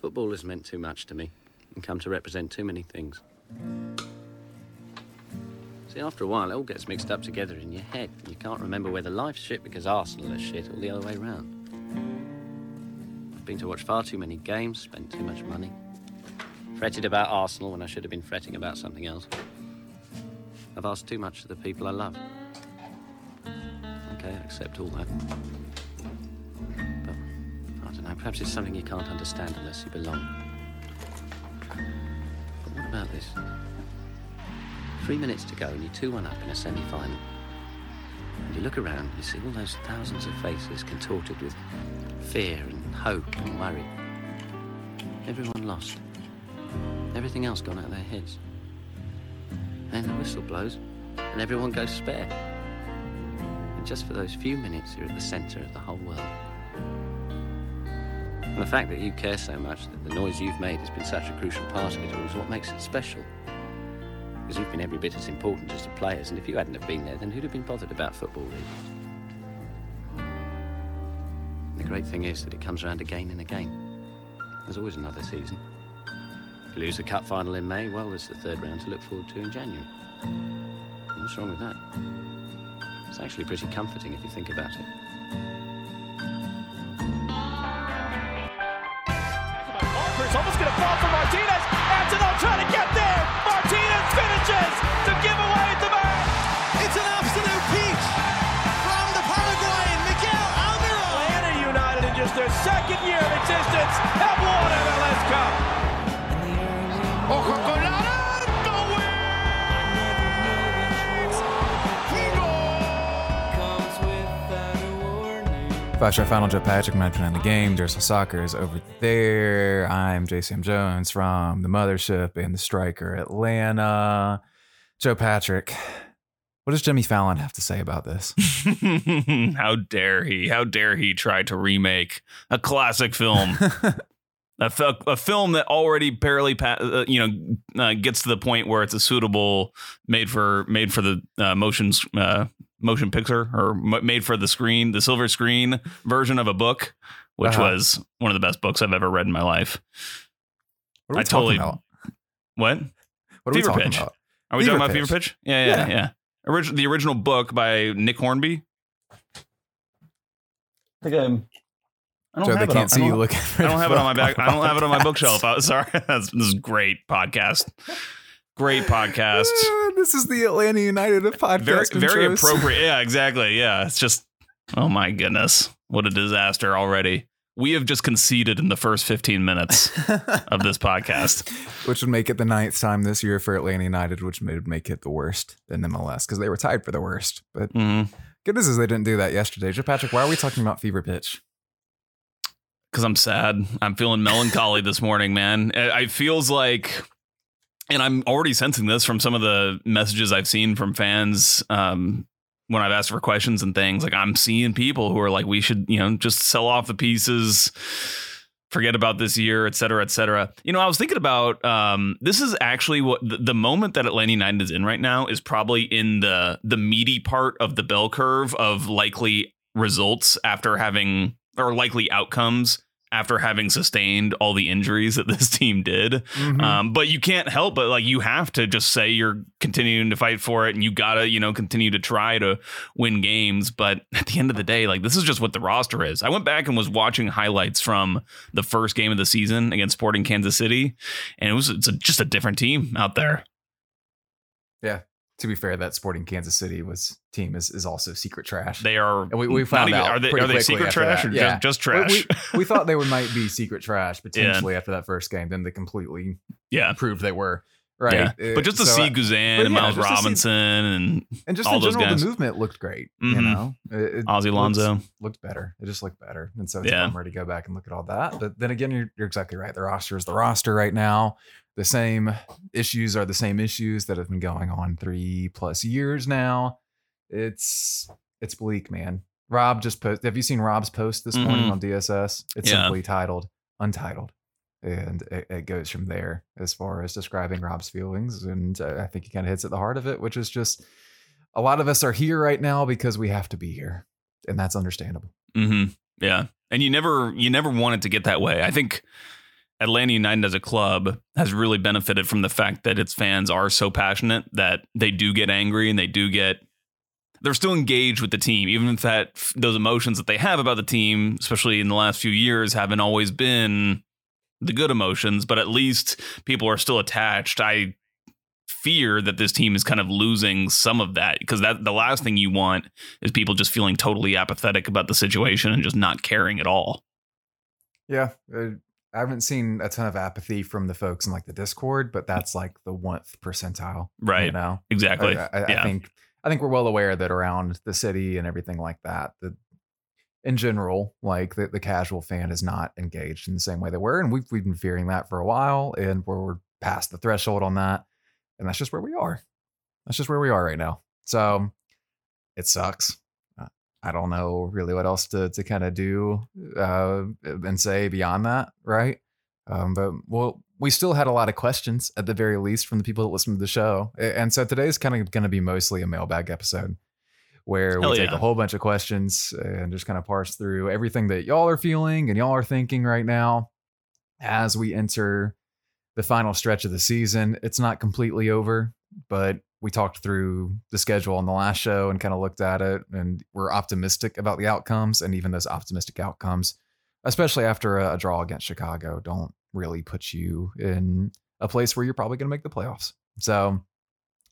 Football has meant too much to me and come to represent too many things. See, after a while, it all gets mixed up together in your head. You can't remember whether life's shit because Arsenal is shit or the other way round. I've been to watch far too many games, spent too much money, fretted about Arsenal when I should have been fretting about something else. I've asked too much of the people I love. Okay, I accept all that. Perhaps it's something you can't understand unless you belong. But what about this? Three minutes to go and you're 2 1 up in a semi final. And you look around, you see all those thousands of faces contorted with fear and hope and worry. Everyone lost. Everything else gone out of their heads. Then the whistle blows and everyone goes spare. And just for those few minutes, you're at the centre of the whole world. And the fact that you care so much that the noise you've made has been such a crucial part of it all is what makes it special. Because you've been every bit as important as the players, and if you hadn't have been there, then who'd have been bothered about football, really? The great thing is that it comes around again and again. There's always another season. If you lose the cup final in May, well, there's the third round to look forward to in January. What's wrong with that? It's actually pretty comforting if you think about it. Going to fall for Five Stripe Final Joe Patrick, management in the game. Dirty South Soccer is over there. I'm JCM Jones from the Mothership and the Striker Atlanta. Joe Patrick, what does Jimmy Fallon have to say about this? How dare he? How dare he try to remake a classic film? a, film that already barely, pa- uh, you know, uh, gets to the point where it's a suitable made for made for the uh, motions uh, motion picture or made for the screen, the silver screen version of a book, which Uh-huh. was one of the best books I've ever read in my life. What are we I totally- talking about? What? What are we Fever talking Pitch. about? Are we Fever talking about Fever Pitch. Pitch? Yeah, yeah, Yeah. yeah. Origi- the original book by Nick Hornby. I think I'm. I don't Joe, have they it can't on- see you don't- looking. I don't have it on my back. I don't have it on my bookshelf. I, sorry, That's, this is great podcast. Great podcast. Ah, this is the Atlanta United of podcast. Very, very intros. appropriate. Yeah, exactly. Yeah, it's just. Oh my goodness, what a disaster already. We have just conceded in the first 15 minutes of this podcast. which would make it the ninth time this year for Atlanta United, which would make it the worst in MLS because they were tied for the worst. But Mhm. good news is they didn't do that yesterday. Joe Patrick, why are we talking about fever pitch? because I'm sad. I'm feeling melancholy this morning, man. It feels like, and I'm already sensing this from some of the messages I've seen from fans um, when I've asked for questions and things. Like I'm seeing people who are like, we should, you know, just sell off the pieces. Forget about this year, et cetera, et cetera. You know, I was thinking about um, this is actually what the, the moment that Atlanta United is in right now is probably in the the meaty part of the bell curve of likely results after having or likely outcomes after having sustained all the injuries that this team did. Mhm. Um, but you can't help but like you have to just say you're continuing to fight for it and you gotta, you know, continue to try to win games. But at the end of the day, like this is just what the roster is. I went back and was watching highlights from the first game of the season against Sporting Kansas City, and it was it's a, just a different team out there. To be fair, that Sporting Kansas City was team is, is also secret trash. They are And we- we found even, out are they are they secret trash that. or Yeah. just, just trash? We, we thought they would might be secret trash potentially after that first game. Then they completely yeah. proved they were. Right. Yeah. Uh, But just to so see Guzan and yeah, Miles to see- Robinson and and just all in general, guys. the movement looked great. You Mhm. know, it, it Ozzie Alonso. looked better. It just looked better, and so it's Yeah. yeah. bummer to go back and look at all that. But then again, you're you're exactly right. The roster is the roster right now. The same issues are the same issues that have been going on three plus years now. It's it's bleak, man. Rob just post. Have you seen Rob's post this morning Mhm. on DSS? It's Yeah. simply titled "Untitled." And it, it goes from there as far as describing Rob's feelings. And uh, I think he kind of hits at the heart of it, which is just a lot of us are here right now because we have to be here. And that's understandable. hmm Yeah, and you never you never want it to get that way. I think Atlanta United as a club has really benefited from the fact that its fans are so passionate that they do get angry and they do get they're still engaged with the team, even if that those emotions that they have about the team, especially in the last few years, haven't always been the good emotions. But at least people are still attached. I fear that this team is kind of losing some of that because that the last thing you want is people just feeling totally apathetic about the situation and just not caring at all. Yeah, I haven't seen a ton of apathy from the folks in like the Discord, but that's like the one percentile, Right. You know, Exactly. I, I, yeah. I think I think we're well aware that around the city and everything like that, that in general, like the, the casual fan is not engaged in the same way they were, and we've we've been fearing that for a while, and we're, we're past the threshold on that, and that's just where we are. That's just where we are right now. So it sucks. I don't know really what else to to kind of do uh, and say beyond that, right? Um, but well, we still had a lot of questions at the very least from the people that listen to the show, and so today's kind of going to be mostly a mailbag episode where Hell we take a whole bunch of questions and just kind of parse through everything that y'all are feeling and y'all are thinking right now as we enter the final stretch of the season. It's not completely over, but we talked through the schedule on the last show and kind of looked at it, and we're optimistic about the outcomes. And even those optimistic outcomes, especially after a, a draw against Chicago, don't really put you in a place where you're probably going to make the playoffs. So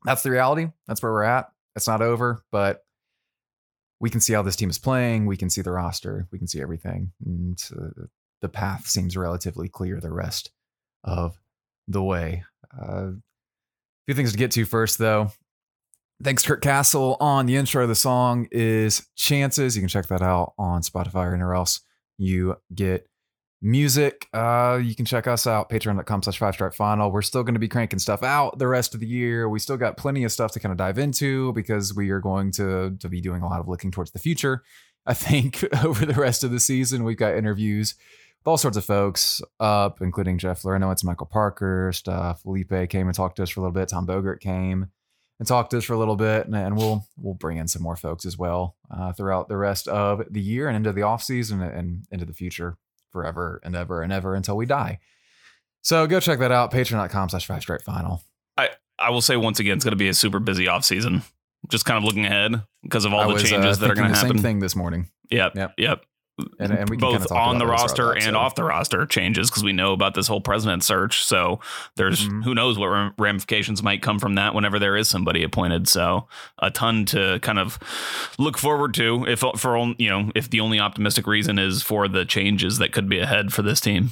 that's the reality. That's where we're at. It's not over, but we can see how this team is playing. We can see the roster. We can see everything. And uh, the path seems relatively clear the rest of the way. Uh, few things to get to first, though. Thanks, Kurt Castle. On the intro the song is Chances. You can check that out on Spotify or anywhere else you get music. Uh, you can check us out, patreon.com slash five stripe final. We're still going to be cranking stuff out the rest of the year. We still got plenty of stuff to kind of dive into because we are going to, to be doing a lot of looking towards the future. I think over the rest of the season, we've got interviews all sorts of folks up, including Jeff Loreno. It's Michael Parkhurst stuff. Felipe came and talked to us for a little bit. Tom Bogert came and talked to us for a little bit, and, and we'll we'll bring in some more folks as well uh, throughout the rest of the year and into the off season and into the future forever and ever and ever until we die. So go check that out. Patreon.com slash five stripe final. I will say once again, it's going to be a super busy off season. Just kind of looking ahead because of all I the was, uh, changes that are going to happen. Same thing this morning. Yep, Yep. yep. And- and we can both on the roster and so. off the roster changes because we know about this whole president search. So there's Mhm. who knows what ramifications might come from that whenever there is somebody appointed. So a ton to kind of look forward to. If for on- you know if the only optimistic reason is for the changes that could be ahead for this team.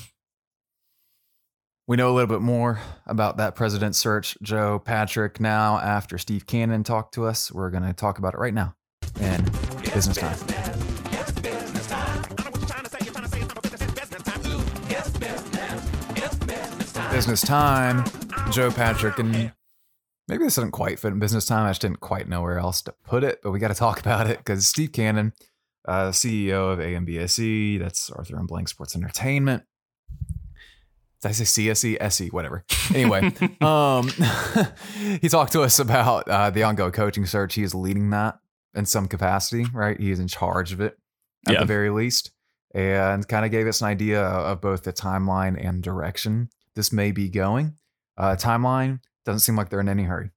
We know a little bit more about that president search, Joe Patrick. Now, after Steve Cannon talked to us, we're going to talk about it right now in business time. Business time, Joe Patrick, and maybe this doesn't quite fit in business time. I just didn't quite know where else to put it, but we got to talk about it because Steve Cannon, uh, CEO of AMBSE, that's Arthur M. Blank Sports Entertainment. Did I say CSE, SE, whatever. Anyway, um, he talked to us about uh, the ongoing coaching search. He is leading that in some capacity, right? He is in charge of it at Yeah. the very least, and kind of gave us an idea of both the timeline and direction this may be going. Uh, timeline doesn't seem like they're in any hurry.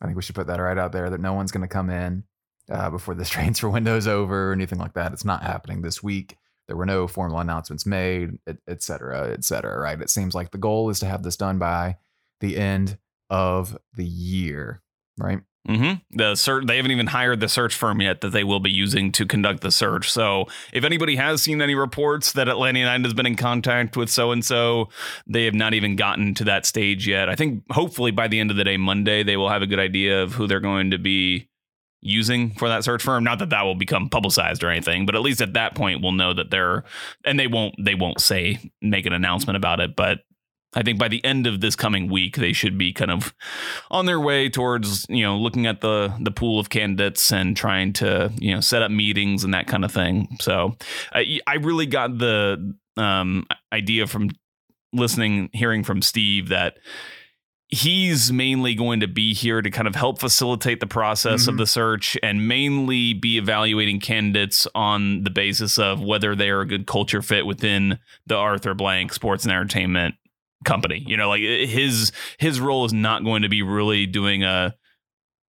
I think we should put that right out there that no one's going to come in uh, before this transfer window's over or anything like that. It's not happening this week. There were no formal announcements made, et, et cetera, et cetera, right? It seems like the goal is to have this done by the end of the year, right? Mm-hmm. The search they haven't even hired the search firm yet that they will be using to conduct the search. So if anybody has seen any reports that Atlanta United has been in contact with so and so, they have not even gotten to that stage yet. I think hopefully by the end of the day, Monday, they will have a good idea of who they're going to be using for that search firm. Not that that will become publicized or anything, but at least at that point we'll know that they're and they won't they won't say make an announcement about it, but I think by the end of this coming week, they should be kind of on their way towards you know looking at the the pool of candidates and trying to you know set up meetings and that kind of thing. So I I really got the um, idea from listening, hearing from Steve that he's mainly going to be here to kind of help facilitate the process of Mhm. the search and mainly be evaluating candidates on the basis of whether they are a good culture fit within the Arthur Blank Sports and Entertainment company. You know, like his his role is not going to be really doing a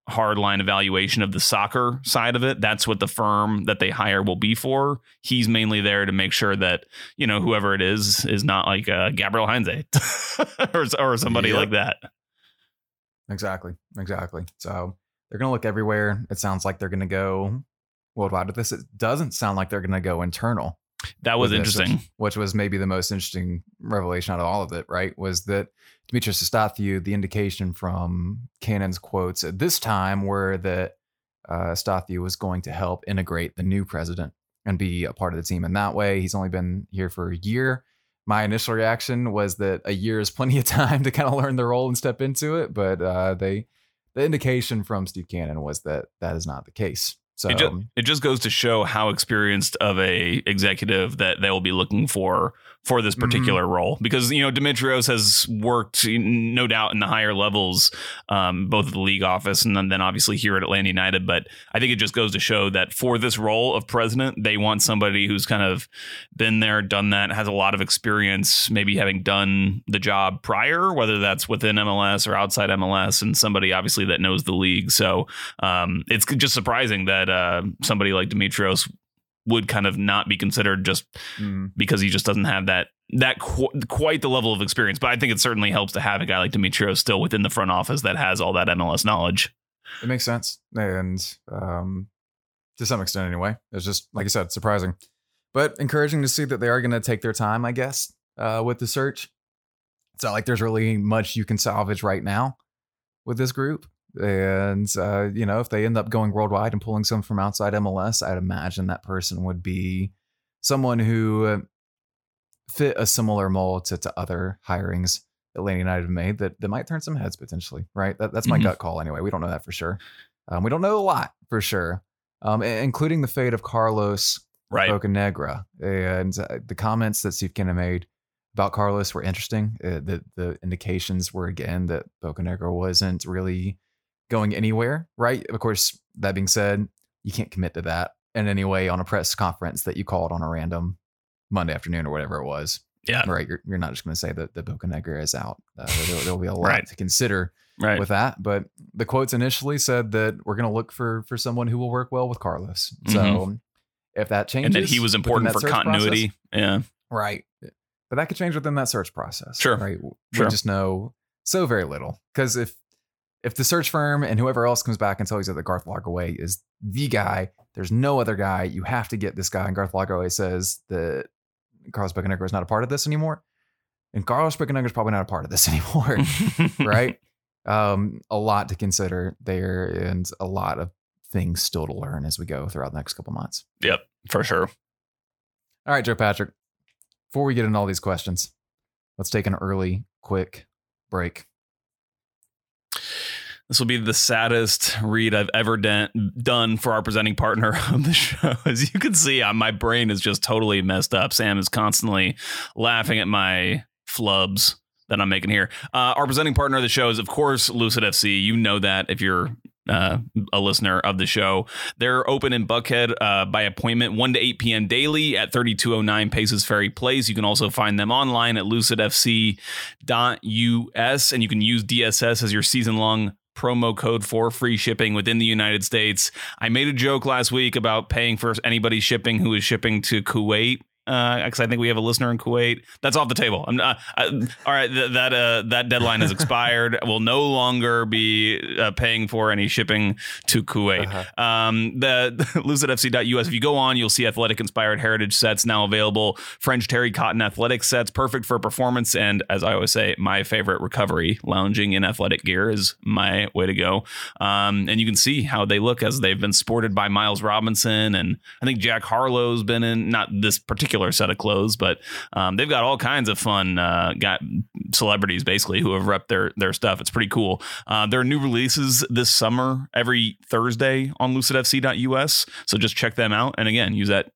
hard line evaluation of the soccer side of it. That's what the firm that they hire will be for. He's mainly there to make sure that, you know, whoever it is is not like uh, Gabriel Heinze or, or somebody Yep. like that. Exactly. Exactly. So they're going to look everywhere. It sounds like they're going to go worldwide with this. It doesn't sound like they're going to go internal. That was this, interesting. Which, which was maybe the most interesting revelation out of all of it, right? Was that Dimitrios Efstathiou, the indication from Cannon's quotes at this time were that uh, was going to help integrate the new president and be a part of the team in that way. He's only been here for a year. My initial reaction was that a year is plenty of time to kind of learn the role and step into it, but uh, they the indication from Steve Cannon was that that is not the case. So It, ju- it just goes to show how experienced of a executive that they will be looking for for this particular role. Because you know Dimitrios has worked no doubt in the higher levels um, both at the league office and then, then obviously here at Atlanta United. But I think it just goes to show that for this role of president they want somebody who's kind of been there done that has a lot of experience maybe having done the job prior whether that's within MLS or outside MLS and somebody obviously that knows the league. So um, it's just surprising that uh, somebody like Dimitrios would kind of not be considered just mm, because he just doesn't have that that qu- quite the level of experience. But I think it certainly helps to have a guy like Dimitrios still within the front office that has all that MLS knowledge. It makes sense. And um, to some extent, anyway, it's just, like I said, surprising, but encouraging to see that they are going to take their time, I guess, uh, with the search. It's not like there's really much you can salvage right now with this group. And, uh, you know, if they end up going worldwide and pulling some from outside MLS, I'd imagine that person would be someone who uh, fit a similar mold to, to other hirings Atlanta United have made that, that might turn some heads potentially, right? That, that's my Mhm. gut call anyway. We don't know that for sure. Um, we don't know a lot for sure, um, including the fate of Carlos Right. Bocanegra. And uh, the comments that Steve Cannon made about Carlos were interesting. Uh, the, the indications were, again, that Bocanegra wasn't really going anywhere, right? Of course, that being said, you can't commit to that in any way on a press conference that you called on a random Monday afternoon or whatever it was. Yeah. Right. You're, you're not just going to say that the Bocanegra is out. Uh, there, will be a lot Right. to consider Right. with that. But the quotes initially said that we're going to look for for someone who will work well with Carlos. So if that changes, Mm-hmm. and that he was important for continuity. Yeah. right? But that could change within that search process. Sure. Right. We Sure. just know so very little because if if the search firm and whoever else comes back and tells you that Garth Lagerwey is the guy, there's no other guy. You have to get this guy. And Garth Lagerwey says that Carlos Bocanegra is not a part of this anymore. And Carlos Bocanegra is probably not a part of this anymore right? Um, a lot to consider there, and a lot of things still to learn as we go throughout the next couple months. Yep. For sure. All right, Joe Patrick. Before we get into all these questions, let's take an early, quick break. This will be the saddest read I've ever done done for our presenting partner of the show. As you can see, uh, my brain is just totally messed up. Sam is constantly laughing at my flubs that I'm making here. Uh, our presenting partner of the show is, of course, Lucid FC. You know that if you're uh, a listener of the show. They're open in Buckhead uh, by appointment, 1 to 8 p.m. daily at 3209 Paces Ferry Place. You can also find them online at lucidfc.us, and you can use DSS as your season long promo code for free shipping within the United States. I made a joke last week about paying for anybody shipping who is shipping to Kuwait. Because I think we have a listener in Kuwait. That's off the table. I'm not. I, all right, th- that uh, that deadline has expired. We'll no longer be uh, paying for any shipping to Kuwait. Uh-huh. Um, the lucidfc.us. If you go on, you'll see athletic inspired heritage sets now available. French terry cotton athletic sets, perfect for performance. And as I always say, my favorite recovery. Lounging in athletic gear is my way to go. Um, and you can see how they look as they've been sported by Miles Robinson, and I think Jack Harlow's been in not this particular set of clothes, but um, they've got all kinds of fun. Uh, got celebrities basically who have repped their their stuff. It's pretty cool. Uh, there are new releases this summer every Thursday on lucidfc.us. So just check them out. And again, use that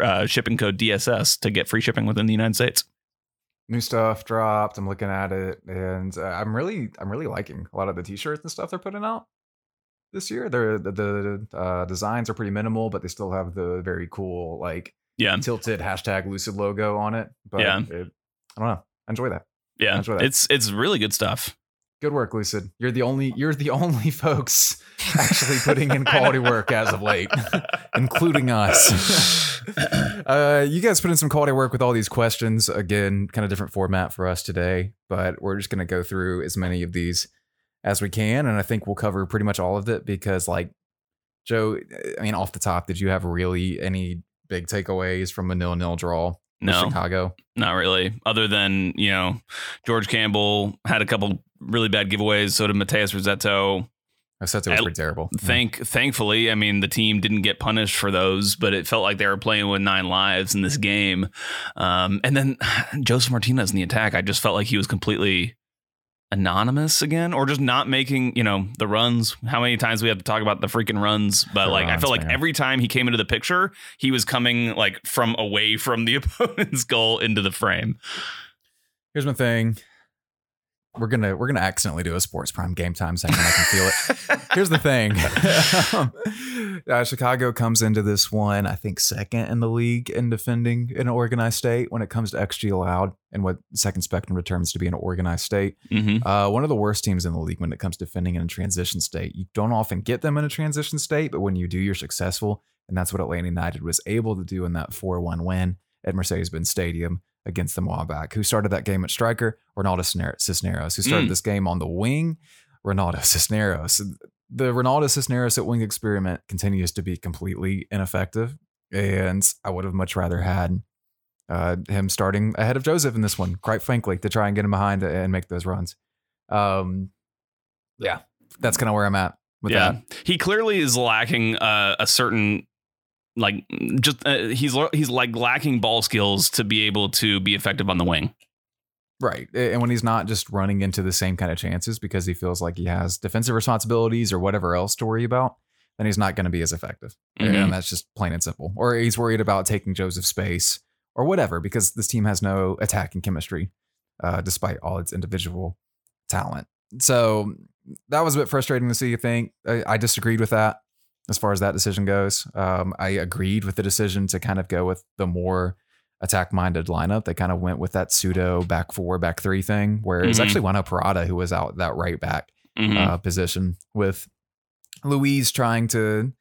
uh, shipping code DSS to get free shipping within the United States. new stuff dropped. I'm looking at it, and uh, I'm really, I'm really liking a lot of the t-shirts and stuff they're putting out this year. They're the, the uh, designs are pretty minimal, but they still have the very cool like Yeah. tilted hashtag Lucid logo on it. But Yeah. it, I don't know. I enjoy that. Yeah. Enjoy that. It's it's really good stuff. Good work, Lucid. You're the only you're the only folks actually putting in quality work as of late, including us. uh, you guys put in some quality work with all these questions. Again, kind of different format for us today, but we're just gonna go through as many of these as we can, and I think we'll cover pretty much all of it because, like, Joe, I mean, off the top, did you have really any big takeaways from a nil-nil draw with No, Chicago? not really. Other than, you know, George Campbell had a couple really bad giveaways. So did Matheus said it was I- pretty terrible. Thank thankfully, I mean the team didn't get punished for those, but it felt like they were playing with nine lives in this game. Um, and then Josef Martinez in the attack, I just felt like he was completely anonymous again, or just not making you know the runs. How many times we have to talk about the freaking runs? But The like I runs, felt like man. every time he came into the picture, he was coming like from away from the opponent's goal into the frame. Here's my thing. We're gonna we're gonna accidentally do a sports prime game time segment. I can feel it. Here's the thing. Uh, Chicago comes into this one, I think, second in the league in defending in an organized state when it comes to XG allowed and what second spectrum determines to be an organized state. hmm Uh, one of the worst teams in the league when it comes to defending in a transition state. You don't often get them in a transition state, but when you do, you're successful. And that's what Atlanta United was able to do in that 4 1 win at Mercedes Benz Stadium against the Moabak. Who started that game at striker? Ronaldo Cisner- Cisneros. Who started Mm. this game on the wing? Ronaldo Cisneros. The Ronaldo Cisneros at wing experiment continues to be completely ineffective. And I would have much rather had uh, him starting ahead of Josef in this one, quite frankly, to try and get him behind and make those runs. Um, yeah, that's kind of where I'm at with yeah, that. he clearly is lacking uh, a certain like just uh, he's he's like lacking ball skills to be able to be effective on the wing. Right. And when he's not just running into the same kind of chances because he feels like he has defensive responsibilities or whatever else to worry about, then he's not going to be as effective. Mhm. And that's just plain and simple. Or he's worried about taking Josef's space or whatever because this team has no attacking chemistry uh, despite all its individual talent. So that was a bit frustrating to see, I think. I, I disagreed with that as far as that decision goes. Um, I agreed with the decision to kind of go with the more attack minded lineup. They kind of went with that pseudo back four, back three thing, where it was Mhm. actually Juanjo Purata who was out that right back Mhm. uh, position with Luiz trying to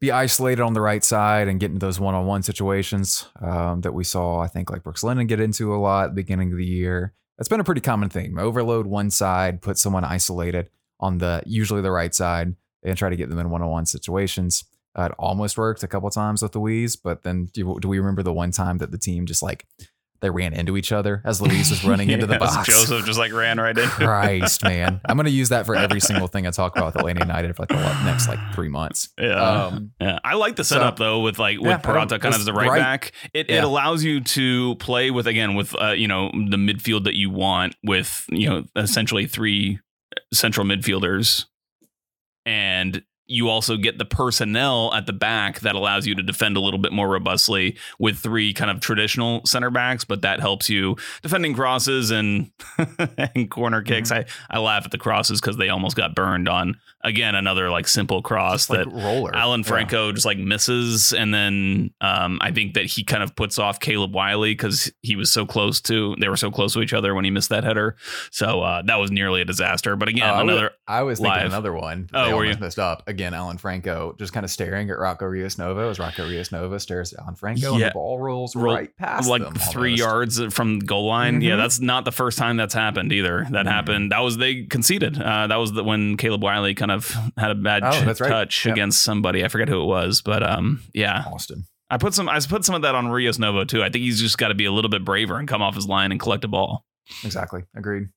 be isolated on the right side and get into those one-on-one situations um, that we saw. I think like Brooks Lennon get into a lot at the beginning of the year. That's been a pretty common theme. Overload one side, put someone isolated on the usually the right side, and try to get them in one-on-one situations. Uh, it almost worked a couple times with Luiz, but then do, do we remember the one time that the team just like they ran into each other as Luiz was running into the box? Josef just like ran right in. Christ, man. I'm going to use that for every single thing I talk about with Atlanta United for like the next like three months. Yeah. Um, Yeah, I like the So- setup though with like with Yeah, Purata kind of as the right, right. back. It it allows you to play with again with uh, you know the midfield that you want with you know essentially three central midfielders, and you also get the personnel at the back that allows you to defend a little bit more robustly with three kind of traditional center backs, but that helps you defending crosses and and corner kicks. Mm-hmm. I I laugh at the crosses because they almost got burned on again another like simple cross like that roller. Alan Yeah. Franco just like misses, and then um, I think that he kind of puts off Caleb Wiley because he was so close to they were so close to each other when he missed that header. So uh, that was nearly a disaster. But again, Oh, I was- another I was thinking another one. Oh, they were you? messed up again. Alan Franco just kind of staring at Rocco Rios Novo as Rocco Rios Novo stares at Alan Franco and Yeah. the ball rolls Roll- right past like them three yards from the goal line. Yeah, Mhm. that's not the first time that's happened either. That Mhm. happened. That was they conceded. Uh, that was the, when Caleb Wiley kind of had a bad Oh, ch- right. touch Yep. against somebody. I forget who it was, but um, yeah, Austin. I put some I put some of that on Rios Novo too. I think he's just got to be a little bit braver and come off his line and collect a ball. Exactly. Agreed.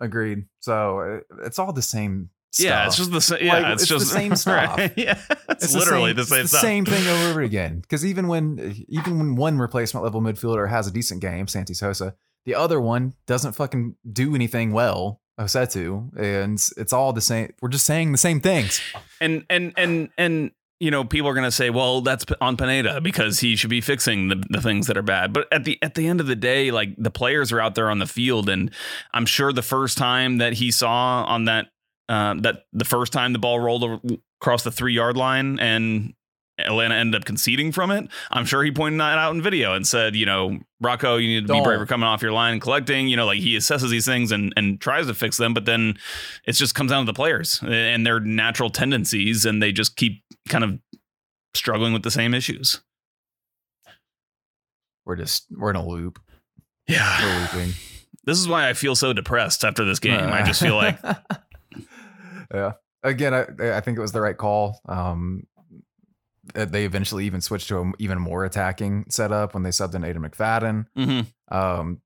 Agreed. So uh, it's all the same. Stuff. Yeah, it's just the same. Yeah, Like, it's, it's the same stuff. Right? Yeah, it's, the literally same, the same it's stuff. same thing over and over again. Because even when even when one replacement level midfielder has a decent game, Santi Sosa, the other one doesn't fucking do anything well, Rossetto, and it's all the same. We're just saying the same things. And and and and you know, people are going to say, well, that's on Pineda because he should be fixing the, the things that are bad. But at the at the end of the day, like the players are out there on the field, and I'm sure the first time that he saw on that uh, that the first time the ball rolled across the three yard line and Atlanta ended up conceding from it. I'm sure he pointed that out in video and said, you know, Rocco, you need to be Don't. braver coming off your line and collecting. You know, like he assesses these things and and tries to fix them, but then it just comes down to the players and their natural tendencies, and they just keep kind of struggling with the same issues. We're just we're in a loop. Yeah, We're looping. this is why I feel so depressed after this game. I just feel like yeah. Again, I I think it was the right call. Um, uh, they eventually even switched to an even more attacking setup when they subbed in Ada McFadden. mhm, Um,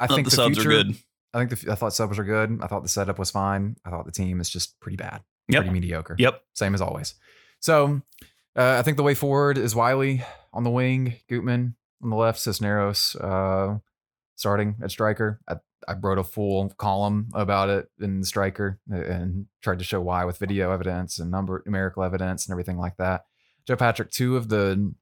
I the, think the, subs future, are good. I think the, I thought subs were good. I thought the setup was fine. I thought the team is just pretty bad, Yep. pretty mediocre. Yep. same as always. So uh, I think the way forward is Wiley on the wing, Gutman on the left, Cisneros uh, starting at striker. I, I wrote a full column about it in striker and tried to show why with video evidence and number numerical evidence and everything like that. Joe Patrick, two of the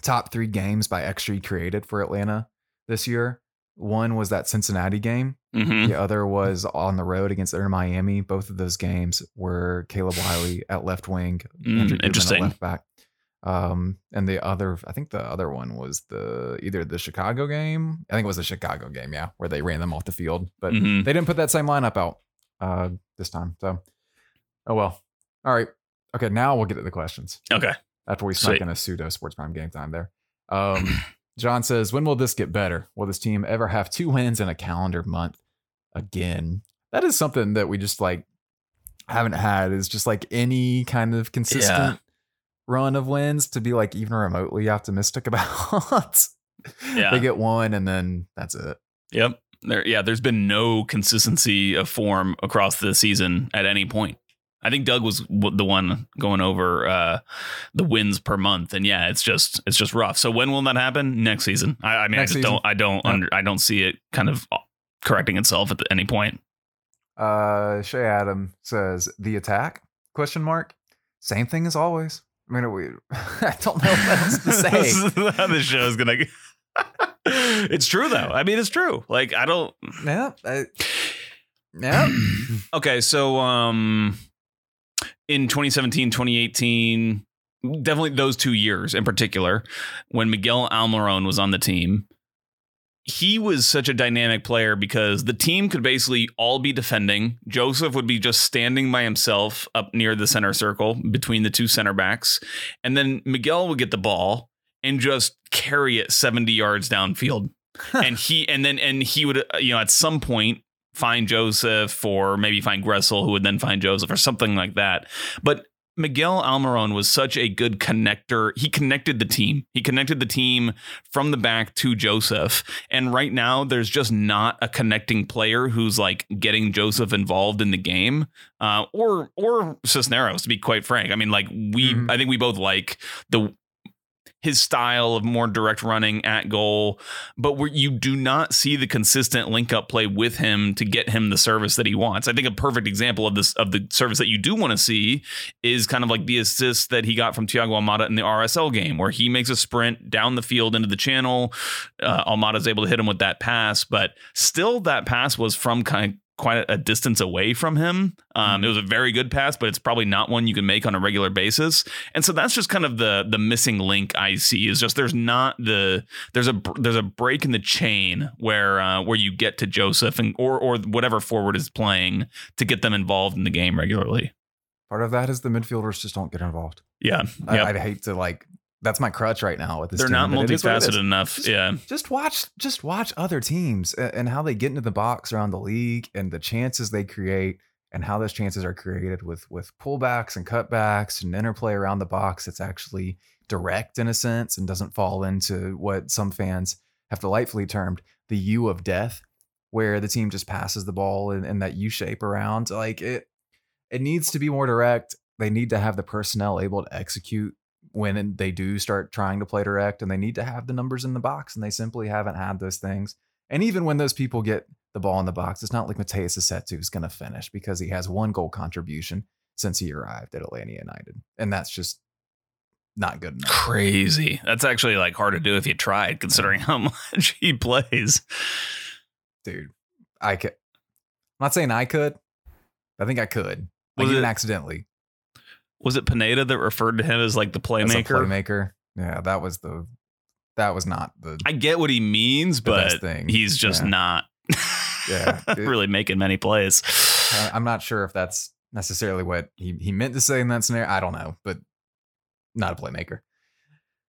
top three games by XG created for Atlanta this year. One was that Cincinnati game. hmm The other was on the road against Inter Miami. Both of those games were Caleb Wiley at left wing, Mm, interesting. at left back. Um, and the other, I think the other one was the either the Chicago game. I think it was the Chicago game, yeah, where they ran them off the field, but Mhm. they didn't put that same lineup out uh, this time. So, oh well. All right. Okay, now we'll get to the questions Okay. After we snuck Sweet. in a pseudo sports prime game time there. Um, John says, when will this get better? Will this team ever have two wins in a calendar month again? That is something that we just like haven't had is just like any kind of consistent run of wins to be like even remotely optimistic about. Yeah. They get one and then that's it. Yep. There, yeah, there's been no consistency of form across the season at any point. I think Doug was the one going over uh, the wins per month, and yeah, it's just it's just rough. So when will that happen? Next season. I, I mean, Next I just season. don't I don't Yeah. under, I don't see it kind of correcting itself at any point. Uh Shay Adam says the attack question mark. Same thing as always. I mean, we, I don't know what else to say. this is how this show is gonna. it's true though. I mean, it's true. Like I don't. yeah. I, yeah. Okay, so um in 2017, 2018, definitely those two years in particular, when Miguel Almiron was on the team, he was such a dynamic player because the team could basically all be defending. Josef would be just standing by himself up near the center circle between the two center backs. And then Miguel would get the ball and just carry it 70 yards downfield. and he and then and he would uh, you know at some point find Josef or maybe find Gressel who would then find Josef or something like that. But Miguel Almiron was such a good connector. He connected the team. He connected the team from the back to Josef. And right now, there's just not a connecting player who's like getting Josef involved in the game, uh, or or Cisneros. To be quite frank, I mean, like we, Mhm. I think we both like the his style of more direct running at goal, but where you do not see the consistent link up play with him to get him the service that he wants. I think a perfect example of this of the service that you do want to see is kind of like the assist that he got from Thiago Almada in the RSL game, where he makes a sprint down the field into the channel. Uh, Almada's able to hit him with that pass, but still that pass was from kind quite a distance away from him. Um, it was a very good pass, but it's probably not one you can make on a regular basis. And so that's just kind of the the missing link I see is just there's not the there's a there's a break in the chain where uh, where you get to Josef and or or whatever forward is playing to get them involved in the game regularly. Part of that is the midfielders just don't get involved. Yeah, I, Yep. I'd hate to like. That's my crutch right now with this. they're team, not but it is what it is. multifaceted enough. Yeah, just watch just watch other teams and how they get into the box around the league and the chances they create and how those chances are created with with pullbacks and cutbacks and interplay around the box that's actually direct in a sense and doesn't fall into what some fans have delightfully termed the U of death where the team just passes the ball in, in that U shape around like it it needs to be more direct they need to have the personnel able to execute when they do start trying to play direct and they need to have the numbers in the box and they simply haven't had those things. And even when those people get the ball in the box, it's not like Matheus Rossetto is going to finish because he has one goal contribution since he arrived at Atlanta United. And that's just not good enough. Crazy. That's actually like hard to do if you tried, considering how much he plays. Dude, I could. I'm not saying I could. I think I could. Like Was even it- accidentally. Was it Pineda that referred to him as like the playmaker? playmaker. Yeah, that was the. That was not the. I get what he means, but thing. he's just Yeah. not. Yeah. really making many plays. I'm not sure if that's necessarily what he, he meant to say in that scenario. I don't know, but not a playmaker.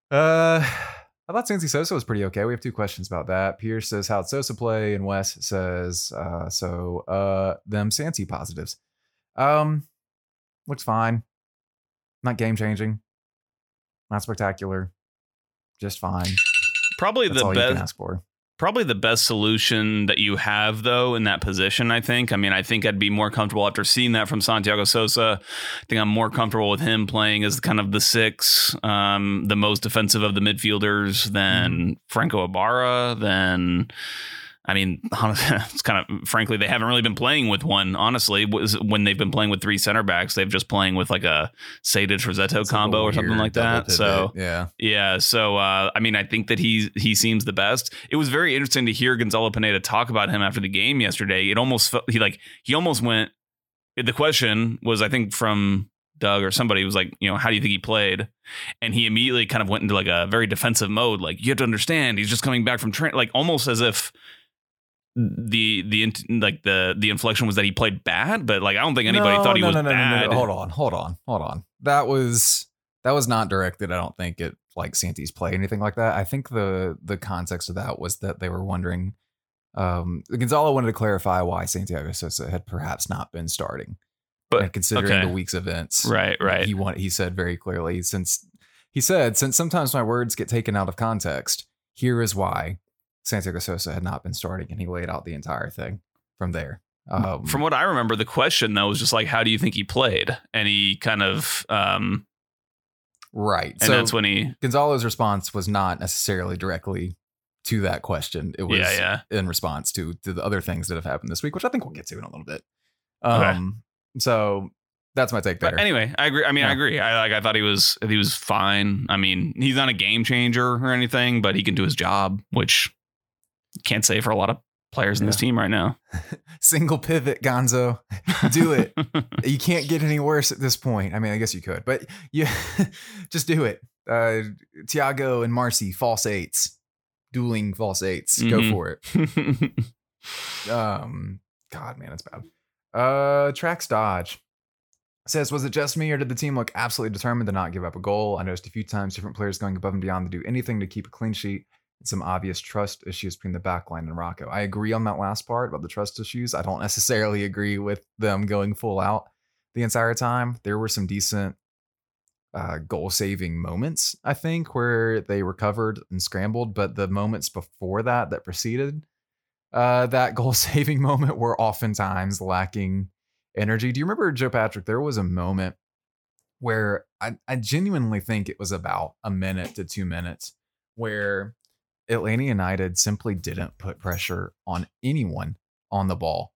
Uh, I thought Santi Sosa was pretty okay. We have two questions about that. Pierce says how'd Sosa play, and Wes says uh, so uh, them Santi positives. Um, looks fine. Not game changing. Not spectacular. Just fine. Probably That's the all you can best. Probably the best solution that you have, though, in that position. I think. I mean, I think I'd be more comfortable after seeing that from Santiago Sosa. I think I'm more comfortable with him playing as kind of the six, um, the most defensive of the midfielders than Franco Ibarra. Than, I mean, it's kind of frankly they haven't really been playing with one. Honestly, when they've been playing with three center backs, they've just playing with like a Sadic Rossetto It's like combo or something like that. So yeah, yeah, so uh, I mean, I think that he he seems the best. It was very interesting to hear Gonzalo Pineda talk about him after the game yesterday. It almost felt he like he almost went. The question was, I think, from Doug or somebody was like, you know, how do you think he played? And he immediately kind of went into like a very defensive mode. Like you have to understand, he's just coming back from train, like almost as if the the like the the inflection was that he played bad, but like I don't think anybody No, thought he no, was no, no, no, no, no. Hold on, hold on, hold on. That was that was not directed. I don't think it like Santi's play anything like that. I think the the context of that was that they were wondering. Um, Gonzalo wanted to clarify why Santiago Sosa had perhaps not been starting, But- and considering okay. the week's events, Right, right. He want, he said very clearly since he said since sometimes my words get taken out of context. Here is why Santiago Sosa had not been starting, and he laid out the entire thing from there. Um, From what I remember, the question though was just like, "How do you think he played?" And he kind of, um, right, and that's when he, Gonzalo's response was not necessarily directly to that question. It was yeah, yeah, in response to to the other things that have happened this week, which I think we'll get to in a little bit. Okay. Um, so that's my take there. But anyway, I agree. I mean, I agree. I like. I thought he was he was fine. I mean, he's not a game changer or anything, but he can do his job, which can't say for a lot of players in this team right now. Single pivot, Gonzo, do it. you can't get any worse at this point. I mean, I guess you could, but you just do it. Uh, Tiago and Marcy, false eights, dueling false 8s Go Mhm. for it. Um, God, man, it's bad. Uh, Trax Dodge says, was it just me or did the team look absolutely determined to not give up a goal? I noticed a few times different players going above and beyond to do anything to keep a clean sheet some obvious trust issues between the backline and Rocco. I agree on that last part about the trust issues. I don't necessarily agree with them going full out the entire time. There were some decent uh, goal saving moments, I think, where they recovered and scrambled, but the moments before that that preceded uh, that goal saving moment were oftentimes lacking energy. Do you remember Joe Patrick? There was a moment where I, I genuinely think it was about a minute to two minutes where Atlanta United simply didn't put pressure on anyone on the ball.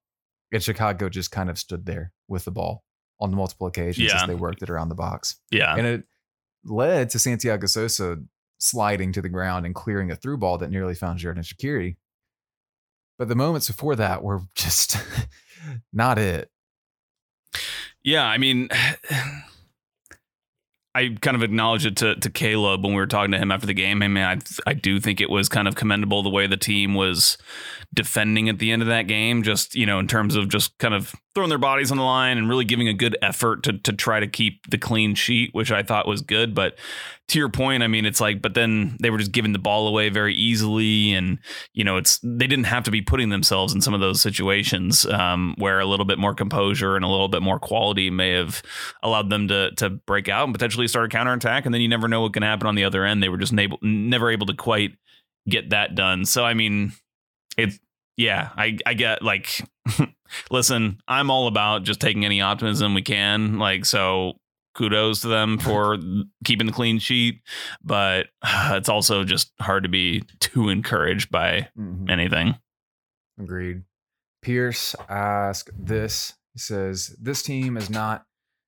And Chicago just kind of stood there with the ball on multiple occasions Yeah. as they worked it around the box. yeah, And it led to Santiago Sosa sliding to the ground and clearing a through ball that nearly found Xherdan Shaqiri. But the moments before that were just not it. Yeah, I mean, I kind of acknowledged it to, to Caleb when we were talking to him after the game. I mean, I, I do think it was kind of commendable the way the team was defending at the end of that game, just, you know, in terms of just kind of throwing their bodies on the line and really giving a good effort to, to try to keep the clean sheet, which I thought was good. But to your point, I mean, it's like, but then they were just giving the ball away very easily. And, you know, it's, they didn't have to be putting themselves in some of those situations um, where a little bit more composure and a little bit more quality may have allowed them to, to break out and potentially start a counterattack. And then you never know what can happen on the other end. They were just never able to quite get that done. So, I mean, it, yeah, I, I get like, listen, I'm all about just taking any optimism we can. Like, so kudos to them for keeping the clean sheet, but it's also just hard to be too encouraged by mm-hmm. anything. Agreed. Pierce asked this. He says, This team is not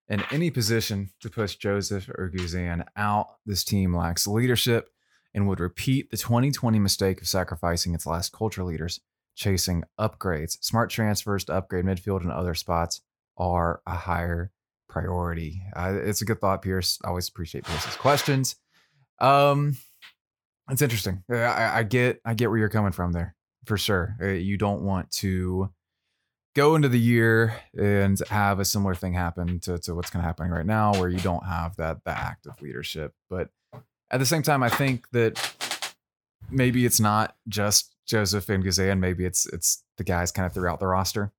in any position to push Josef or Guzan out. This team lacks leadership and would repeat the 2020 mistake of sacrificing its last culture leaders, chasing upgrades. Smart transfers to upgrade midfield and other spots are a higher priority. Uh, it's a good thought, Pierce. I always appreciate Pierce's questions. Um, it's interesting. I, I get, I get where you're coming from there for sure. Uh, You don't want to go into the year and have a similar thing happen to, to what's going to happen right now, where you don't have that that active leadership. But at the same time, I think that maybe it's not just Josef and Guzan. Maybe it's it's the guys kind of throughout the roster,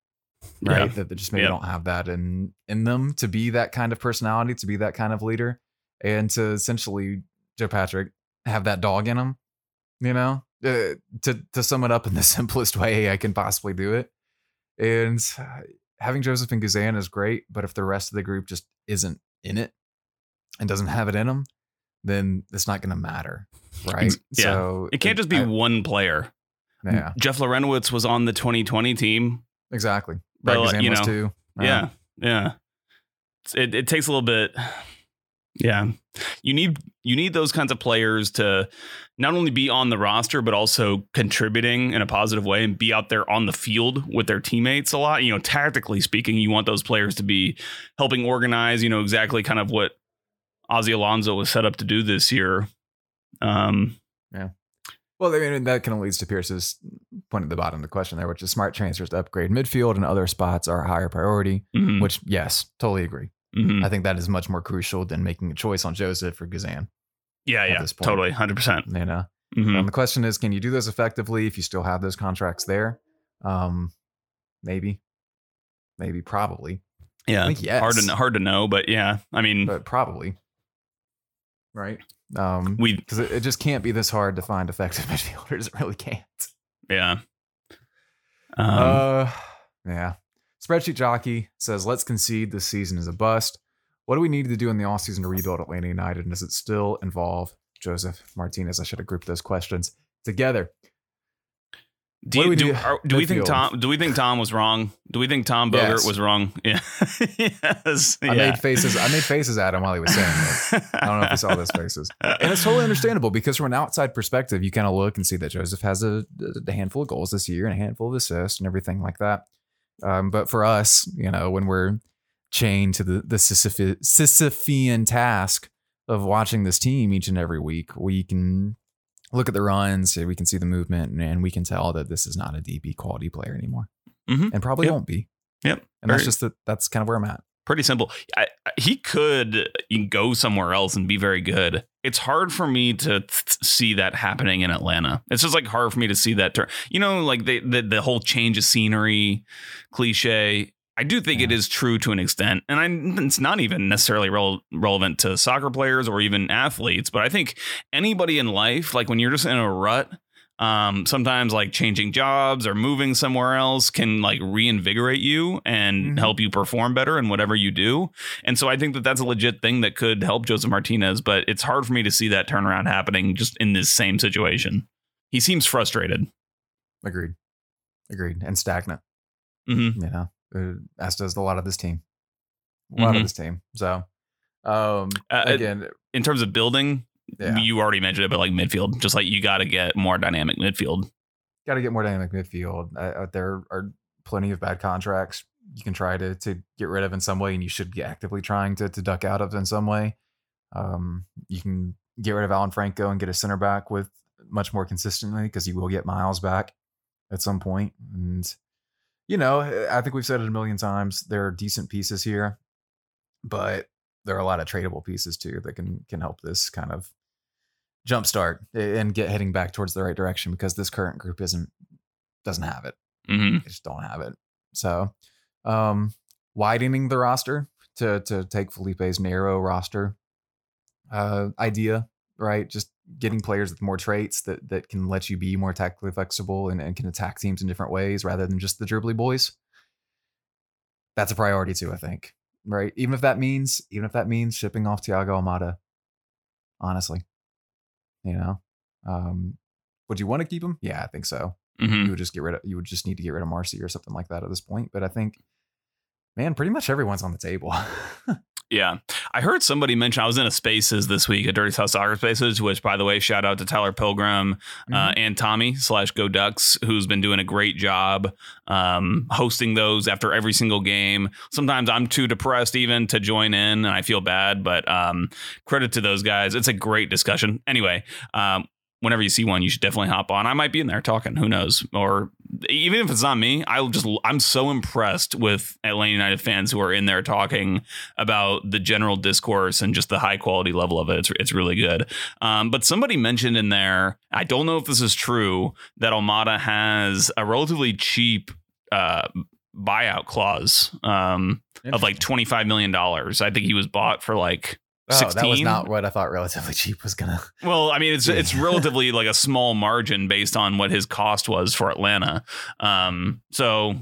right? Yeah. That, that just maybe Yeah. don't have that in in them to be that kind of personality, to be that kind of leader, and to essentially Joe Patrick have that dog in him. You know, uh, to to sum it up in the simplest way I can possibly do it. And having Josef and Guzan is great, but if the rest of the group just isn't in it and doesn't have it in them, then it's not going to matter, right? Yeah. So It can't just be I- one player. Yeah, Jeff Larentowicz was on the 2020 team. exactly. But, Brad like, Guzan you know, too. Uh, Yeah, yeah. It it takes a little bit. Yeah, you need you need those kinds of players to not only be on the roster but also contributing in a positive way and be out there on the field with their teammates a lot. You know, tactically speaking, you want those players to be helping organize. You know exactly kind of what Ozzie Alonso was set up to do this year. Um, Well, I mean, that kind of leads to Pierce's point at the bottom of the question there, which is smart transfers to upgrade midfield and other spots are a higher priority. mhm, Which, yes, totally agree. mhm. I think that is much more crucial than making a choice on Josef or Guzan. yeah, yeah, totally, hundred percent. You know, Mm-hmm. Um, the question is, can you do this effectively if you still have those contracts there? Um, maybe, maybe, probably, Yeah, I think yes. hard to hard to know, but yeah, I mean, but probably, right? Um, we because it, it just can't be this hard to find effective midfielders. It really can't. yeah. Um, uh, yeah. Spreadsheet jockey says, "Let's concede this season is a bust. What do we need to do in the offseason to rebuild Atlanta United? And does it still involve Josef Martinez? I should have grouped those questions together. Do, what do you, we do, do? are- do we think Tom? Do we think Tom was wrong? Do we think Tom Bogert Yes. was wrong? Yeah. yes. I yeah. made faces. I made faces at him while he was saying it. I don't know if you saw those faces. And it's totally understandable because from an outside perspective, you kind of look and see that Josef has a, a handful of goals this year and a handful of assists and everything like that. Um, but for us, you know, when we're chained to the, the Sisyphe- Sisyphean task of watching this team each and every week, we can look at the runs, we can see the movement, and, we can tell that this is not a DP quality player anymore. Mhm. And probably Yep. won't be. Yep. And that's just that that's kind of where I'm at. pretty simple. I, I- he could go somewhere else and be very good. It's hard for me to th- see that happening in Atlanta. It's just like hard for me to see that turn. You know, like the the, the whole change of scenery cliche. I do think it Yeah. is true to an extent, and I, it's not even necessarily rel- relevant to soccer players or even athletes. But I think anybody in life, like when you're just in a rut, um, sometimes like changing jobs or moving somewhere else can like reinvigorate you and Mhm. help you perform better in whatever you do. And so I think that that's a legit thing that could help Josef Martinez, but it's hard for me to see that turnaround happening just in this same situation. He seems frustrated. Agreed. Agreed. And stagnant. hmm you know, uh, as does a lot of this team, a lot Mhm. of this team. So, um, Uh, again, In terms of building, yeah, you already mentioned it, but like midfield, just like you got to get more dynamic midfield. got to get more dynamic midfield. Uh, uh, there are plenty of bad contracts you can try to to get rid of in some way, and you should be actively trying to to duck out of in some way. Um, you can get rid of Alan Franco and get a center back with much more consistently because you will get Miles back at some point. And you know, I think we've said it a million times. There are decent pieces here, but there are a lot of tradable pieces too that can can help this kind of jumpstart and get heading back towards the right direction because this current group isn't doesn't have it. Mm-hmm. They just don't have it. So, um, widening the roster to to take Felipe's narrow roster uh, idea, right? Just getting players with more traits that that can let you be more tactically flexible and, and can attack teams in different ways rather than just the dribbly boys. That's a priority too, I think. Right? Even if that means even if that means shipping off Thiago Almada. Honestly. You know? Um, would you want to keep him? Yeah, I think so hmm you would just get rid of you would just need to get rid of Marcy or something like that at this point. But I think, man, pretty much everyone's on the table. Yeah. I heard somebody mention, I was in a spaces this week, a Dirty South Soccer Spaces, which, by the way, shout out to Tyler Pilgrim uh, and Tommy slash Go Ducks, who's been doing a great job um, hosting those after every single game. Sometimes I'm too depressed even to join in, and I feel bad, but um, credit to those guys. It's a great discussion. Anyway, um, whenever you see one, you should definitely hop on. I might be in there talking. Who knows? Or even if it's not me, I'll just I'm so impressed with Atlanta United fans who are in there talking about the general discourse and just the high quality level of it. It's it's really good. Um, but somebody mentioned in there, I don't know if this is true, that Almada has a relatively cheap uh, buyout clause um, of like twenty five million dollars. I think he was bought for like Oh, that was not what I thought relatively cheap was gonna. Well, I mean, it's it's relatively like a small margin based on what his cost was for Atlanta. Um, so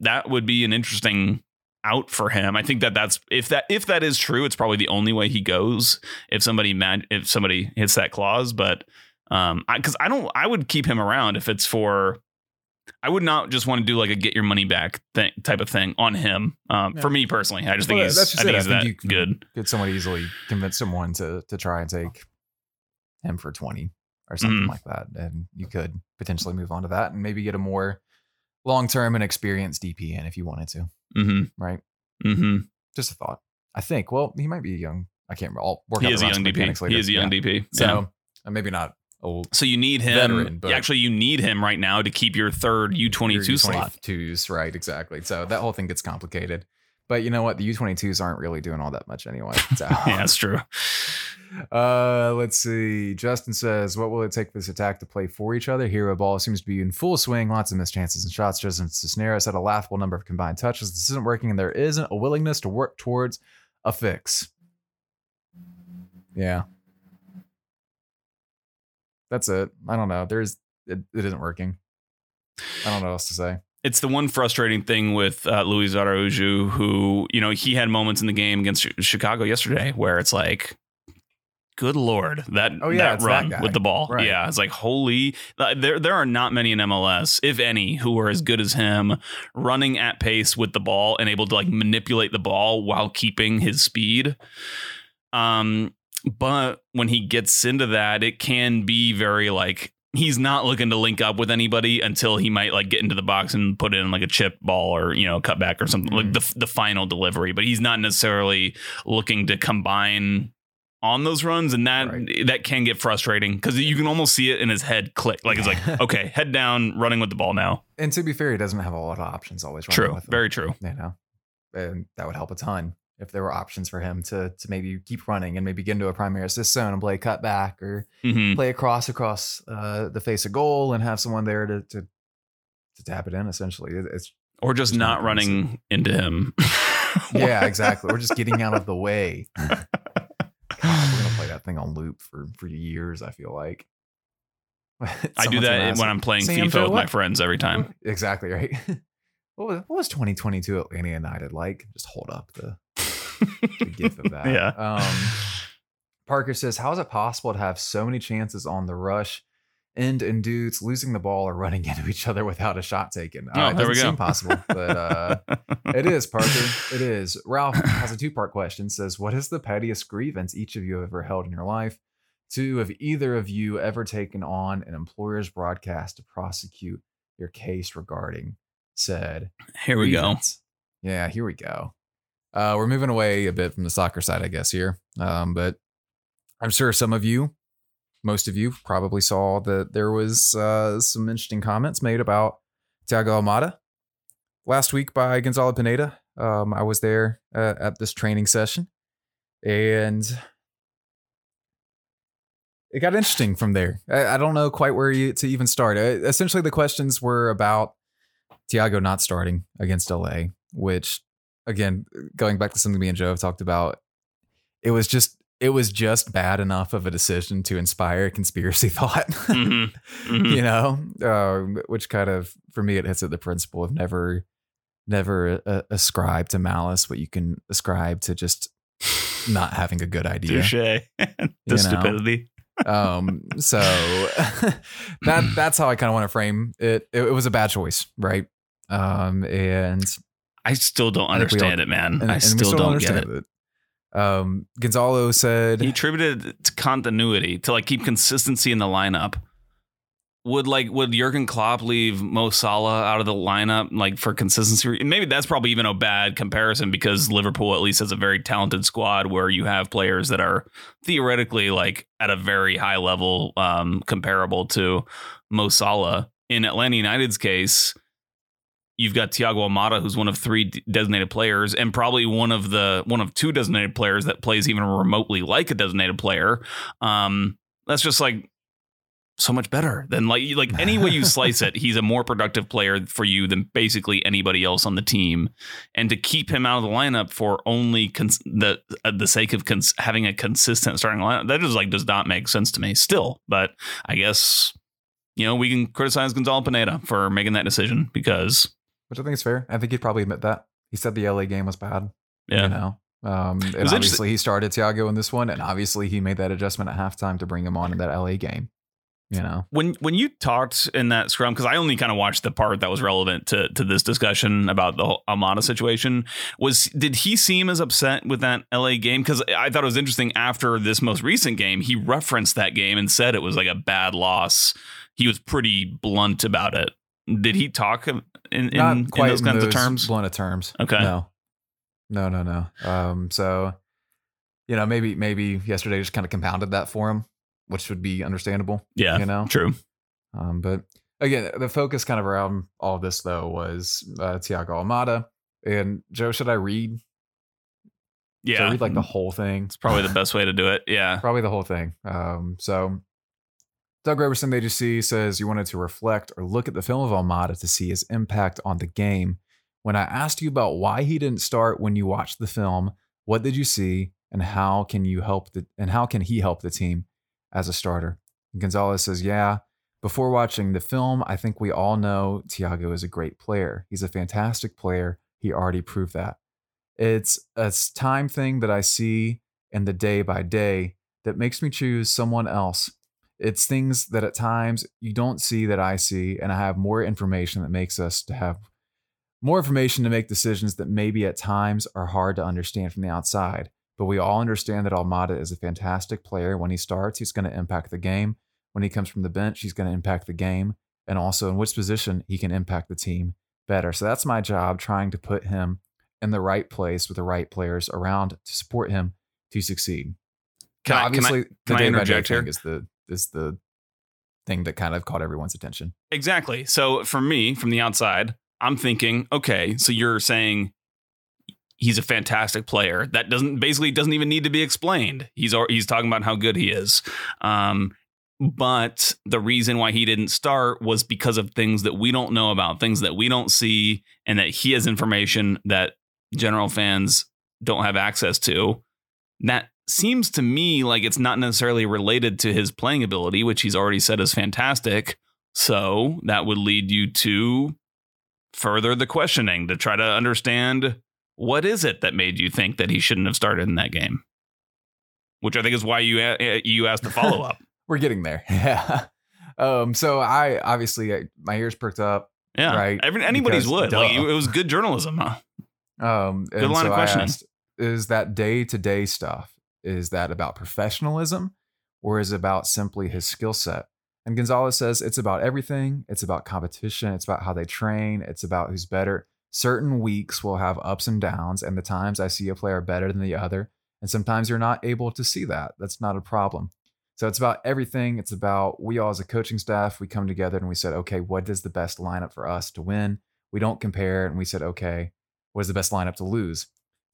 that would be an interesting out for him. I think that that's if that if that is true, it's probably the only way he goes if somebody man if somebody hits that clause. But um, because I, don't, I would keep him around if it's for. I would not just want to do like a get your money back thing, type of thing on him. Um, Yeah. For me personally, I just think Well, he's that's just I think he's I think that good. Could somewhat easily convince someone to to try and take him for twenty or something Mhm. like that, and you could potentially move on to that and maybe get a more long term and experienced DP in if you wanted to, hmm right? hmm Just a thought. I think. Well, he might be young. I can't remember. I'll work He out is the young DP. later. He is a young Yeah. DP. So Yeah. uh, maybe not old. So you need him. Veteran, but- actually, you need him right now to keep your third U twenty two slot. U22s, right? Exactly. So that whole thing gets complicated. But you know what? The U22s aren't really doing all that much anyway. So. Yeah, that's true. Uh, let's see. Justin says, "What will it take for this attack to play for each other? Hero ball seems to be in full swing. Lots of missed chances and shots. Justin Cisneros had a laughable number of combined touches. This isn't working, and there isn't a willingness to work towards a fix." Yeah, that's it. I don't know. There's it, it isn't working. I don't know what else to say. It's the one frustrating thing with uh, Luiz Araujo, who you know he had moments in the game against Chicago yesterday where it's like, good lord, that Oh, yeah, that it's that run with the ball, Right. yeah, it's like holy. uh, There there are not many in MLS, if any, who are as good as him, running at pace with the ball and able to like manipulate the ball while keeping his speed. Um, but when he gets into that, it can be very like he's not looking to link up with anybody until he might like get into the box and put in like a chip ball or you know cut back or something like mm. the the final delivery. But he's not necessarily looking to combine on those runs, and that Right. that can get frustrating because you can almost see it in his head click. Like it's like okay, head down, running with the ball now. And to be fair, he doesn't have a lot of options always. running True, very true. you know, and that would help a ton if there were options for him to to maybe keep running and maybe get into a primary assist zone and play cut back or hmm play across across uh, the face of goal and have someone there to to, to tap it in. Essentially, it's Or just Just not not running into him. yeah, exactly. We're just getting out of the way. God, we're gonna play that thing on loop for for years. I feel like. I do that when I'm playing "Sam, FIFA with my friends every time. Exactly right. What was, what was 2022 Atlanta United like? Just hold up the, the gif of that. Yeah. Um, Parker says, "How is it possible to have so many chances on the rush, end and dudes losing the ball or running into each other without a shot taken? Oh, it there we doesn't seem possible, but uh, it is, Parker. It is. Ralph has a two part question. Says, What is the pettiest grievance each of you have ever held in your life? Two, have either of you ever taken on an employer's broadcast to prosecute your case regarding said Here we go. Yeah, here we go. Uh, we're moving away a bit from the soccer side, I guess, here. Um, but I'm sure some of you, most of you, probably saw that there was uh, some interesting comments made about Thiago Almada last week by Gonzalo Pineda. Um, I was there uh, at this training session, and it got interesting from there. I, I don't know quite where you, to even start. Uh, essentially, the questions were about Thiago not starting against LA, which, again, going back to something me and Joe have talked about, it was just it was just bad enough of a decision to inspire a conspiracy thought. Mhm. Mhm. you know, um, which kind of for me it hits at the principle of never, never uh, ascribe to malice what you can ascribe to just not having a good idea. Touche. the stupidity. Um, so that that's how I kind of want to frame it. it. It was a bad choice, right? Um, and I still don't I we all- understand it, man. and, I and still, we don't get it. understand Um, Gonzalo said He attributed it to continuity to like keep consistency in the lineup. Would like would Jurgen Klopp leave Mo Salah out of the lineup like for consistency? Maybe that's probably even a bad comparison because Liverpool at least has a very talented squad where you have players that are theoretically like at a very high level, um, comparable to Mo Salah. In Atlanta United's case, you've got Thiago Almada, who's one of three designated players, and probably one of the one of two designated players that plays even remotely like a designated player. Um, that's just like so much better than like like any way you slice it. He's a more productive player for you than basically anybody else on the team, and to keep him out of the lineup for only cons- the uh, the sake of cons- having a consistent starting lineup that just like does not make sense to me still. But I guess. You know, we can criticize Gonzalo Pineda for making that decision because which I think is fair. I think he'd probably admit that. He said the LA game was bad. Yeah. You know. Um, and obviously he started Thiago in this one, and obviously he made that adjustment at halftime to bring him on in that LA game. You know. when when you talked in that scrum, because I only kind of watched the part that was relevant to to this discussion about the whole Almada situation, was did he seem as upset with that LA game? Because I thought it was interesting after this most recent game, he referenced that game and said it was like a bad loss. He was pretty blunt about it. Did he talk in, in, Not in quite those in kinds of terms? Blunt of terms. Okay. No. No, no, no. Um, so you know, maybe maybe yesterday just kind of compounded that for him, which would be understandable. Yeah, You know? true. Um, but again, the focus kind of around all of this though was uh, Thiago Almada. And Joe, should I read? Yeah. Should I read like the whole thing? it's probably the best way to do it. Yeah, Probably the whole thing. Um, so Doug Roberson, they says you wanted to reflect or look at the film of Almada to see his impact on the game. When I asked you about why he didn't start when you watched the film, what did you see, and how can you help the and how can he help the team as a starter? And Gonzalo says, "Yeah, before watching the film, I think we all know Thiago is a great player. He's a fantastic player. He already proved that. It's a time thing that I see in the day by day that makes me choose someone else. It's things that at times you don't see that I see, and I have more information that makes us to have more information to make decisions that maybe at times are hard to understand from the outside. But we all understand that Almada is a fantastic player. When he starts, he's going to impact the game. When he comes from the bench, he's going to impact the game. And also in which position he can impact the team better. So that's my job, trying to put him in the right place with the right players around to support him to succeed. Can Now, I- can I- obviously, can the I day by day interject here? is the is the thing that kind of caught everyone's attention. Exactly. So for me, from the outside, I'm thinking, okay, so you're saying he's a fantastic player. That doesn't basically doesn't even need to be explained. He's he's talking about how good he is. Um, but the reason why he didn't start was because of things that we don't know about, things that we don't see, and that he has information that general fans don't have access to. That seems to me like it's not necessarily related to his playing ability, which he's already said is fantastic. So that would lead you to further the questioning to try to understand what is it that made you think that he shouldn't have started in that game, which I think is why you you asked the follow up. We're getting there. Yeah. Um, so I obviously I, my ears perked up. Yeah, Right, Every, anybody's because would. Like, it was good journalism. Huh? Um, Good line so of questioning. asked, is that day to day stuff? Is that about professionalism or is it about simply his skill set? And Gonzalo says it's about everything. It's about competition. It's about how they train. It's about who's better. Certain weeks will have ups and downs, and the times I see a player better than the other. And sometimes you're not able to see that. That's not a problem. So it's about everything. It's about we all as a coaching staff, we come together and we said, okay, what is the best lineup for us to win? We don't compare and we said, okay, what is the best lineup to lose?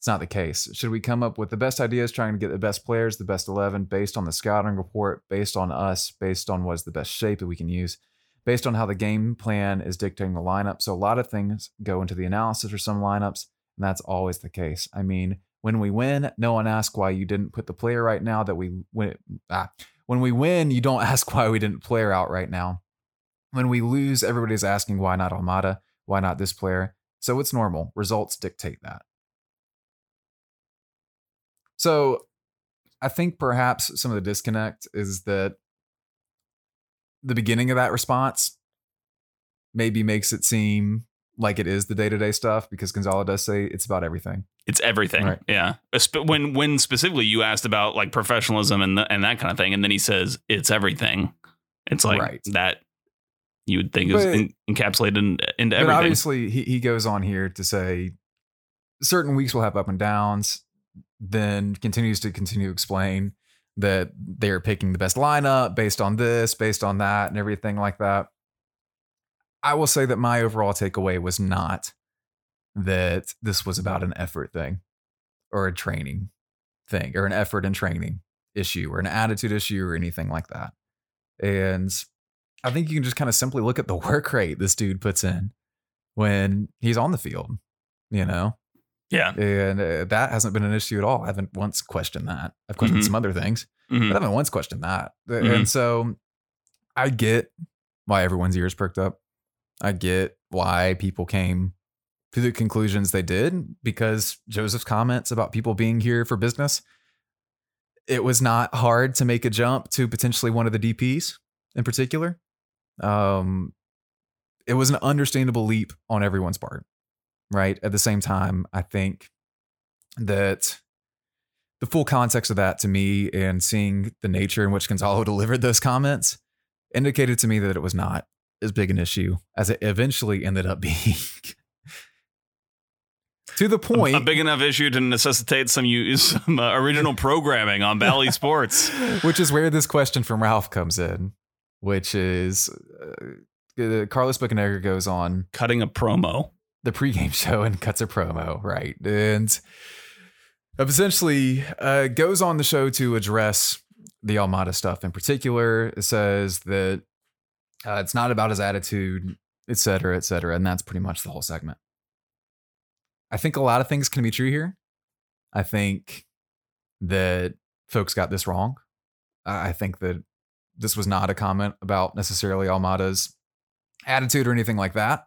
It's not the case. Should we come up with the best ideas, trying to get the best players, the best 11, based on the scouting report, based on us, based on what is the best shape that we can use, based on how the game plan is dictating the lineup? So a lot of things go into the analysis for some lineups, and that's always the case. I mean, when we win, no one asks why you didn't put the player right now that we win. Ah, when we win, you don't ask why we didn't player out right now. When we lose, everybody's asking why not Almada, why not this player. So it's normal. Results dictate that. So I think perhaps some of the disconnect is that the beginning of that response maybe makes it seem like it is the day to day stuff because Gonzalo does say it's about everything. It's everything. Right. Yeah. When when specifically you asked about like professionalism and the, and that kind of thing, and then he says it's everything. It's like Right. that you would think is in, encapsulated in, into But everything. obviously, he, he goes on here to say certain weeks will have up and downs, then continues to continue to explain that they're picking the best lineup based on this, based on that, and everything like that. I will say that my overall takeaway was not that this was about an effort thing or a training thing or an effort and training issue or an attitude issue or anything like that. And I think you can just kind of simply look at the work rate this dude puts in when he's on the field, you know? Yeah. And uh, that hasn't been an issue at all. I haven't once questioned that. I've questioned Mhm. some other things, Mhm. but I haven't once questioned that. Mhm. And so I get why everyone's ears perked up. I get why people came to the conclusions they did because Josef's comments about people being here for business. It was not hard to make a jump to potentially one of the DPs in particular. Um, it was an understandable leap on everyone's part, right? At the same time, I think that the full context of that to me and seeing the nature in which Gonzalo delivered those comments indicated to me that it was not as big an issue as it eventually ended up being. to the point a big enough issue to necessitate some use some uh, original programming on Bally Sports. which is where this question from Ralph comes in, which is uh, uh, Carlos Bocanegra goes on Cutting a promo. The pregame show and cuts a promo, right? And essentially uh, goes on the show to address the Almada stuff in particular. It says that uh, it's not about his attitude, et cetera, et cetera. And that's pretty much the whole segment. I think a lot of things can be true here. I think that folks got this wrong. I I think that this was not a comment about necessarily Almada's attitude or anything like that.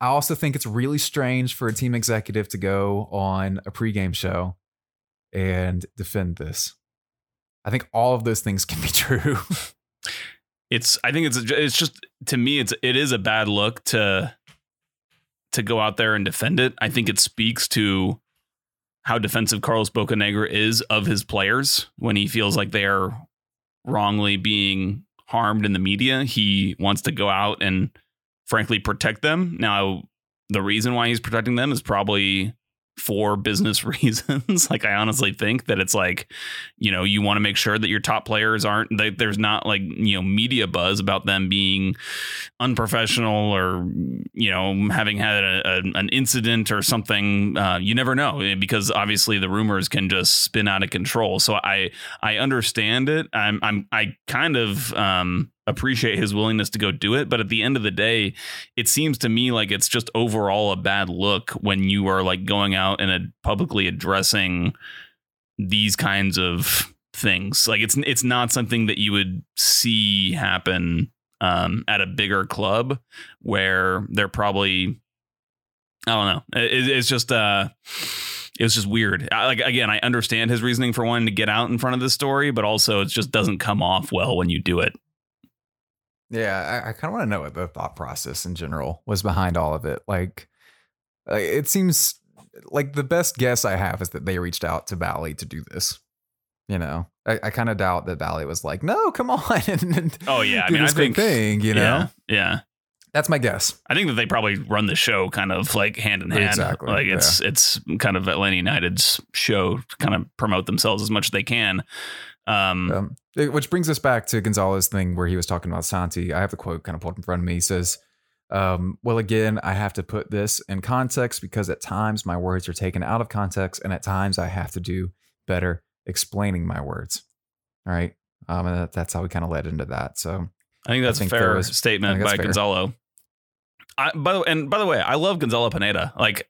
I also think it's really strange for a team executive to go on a pregame show and defend this. I think all of those things can be true. It's I think it's it's just to me it's it is a bad look to to go out there and defend it. I think it speaks to how defensive Carlos Bocanegra is of his players when he feels like they are wrongly being harmed in the media. He wants to go out and frankly protect them. Now, the reason why he's protecting them is probably for business reasons. like I honestly think that it's like, you know, you want to make sure that your top players aren't that there's not like, you know, media buzz about them being unprofessional or you know having had a, a, an incident or something uh, you never know eh, because obviously the rumors can just spin out of control so i i understand it i'm i'm i kind of um appreciate his willingness to go do it but at the end of the day it seems to me like it's just overall a bad look when you are like going out and publicly addressing these kinds of things like it's it's not something that you would see happen um, at a bigger club where they're probably I don't know. It, it's just uh, it was just weird. I, like again, I understand his reasoning for wanting to get out in front of the story, but also it just doesn't come off well when you do it. Yeah, I, I kind of want to know what the thought process in general was behind all of it. Like, uh, it seems like the best guess I have is that they reached out to Bally to do this. You know, I, I kind of doubt that Bally was like, "No, come on," and, and Oh yeah, I mean, I think thing. You know, yeah, yeah. that's my guess. I think that they probably run the show kind of like hand in hand. Exactly, Like it's it's kind of Atlanta United's show to kind of promote themselves as much as they can. Um, Um, which brings us back to Gonzalo thing where he was talking about Santi. I have the quote kind of pulled in front of me. He says, um, "Well, again, I have to put this in context because at times my words are taken out of context, and at times I have to do better explaining my words." All right, um, and that, that's how we kind of led into that. So I think that's think a fair was- statement by fair. Gonzalo. I, by the and by the way, I love Gonzalo Pineda. Like,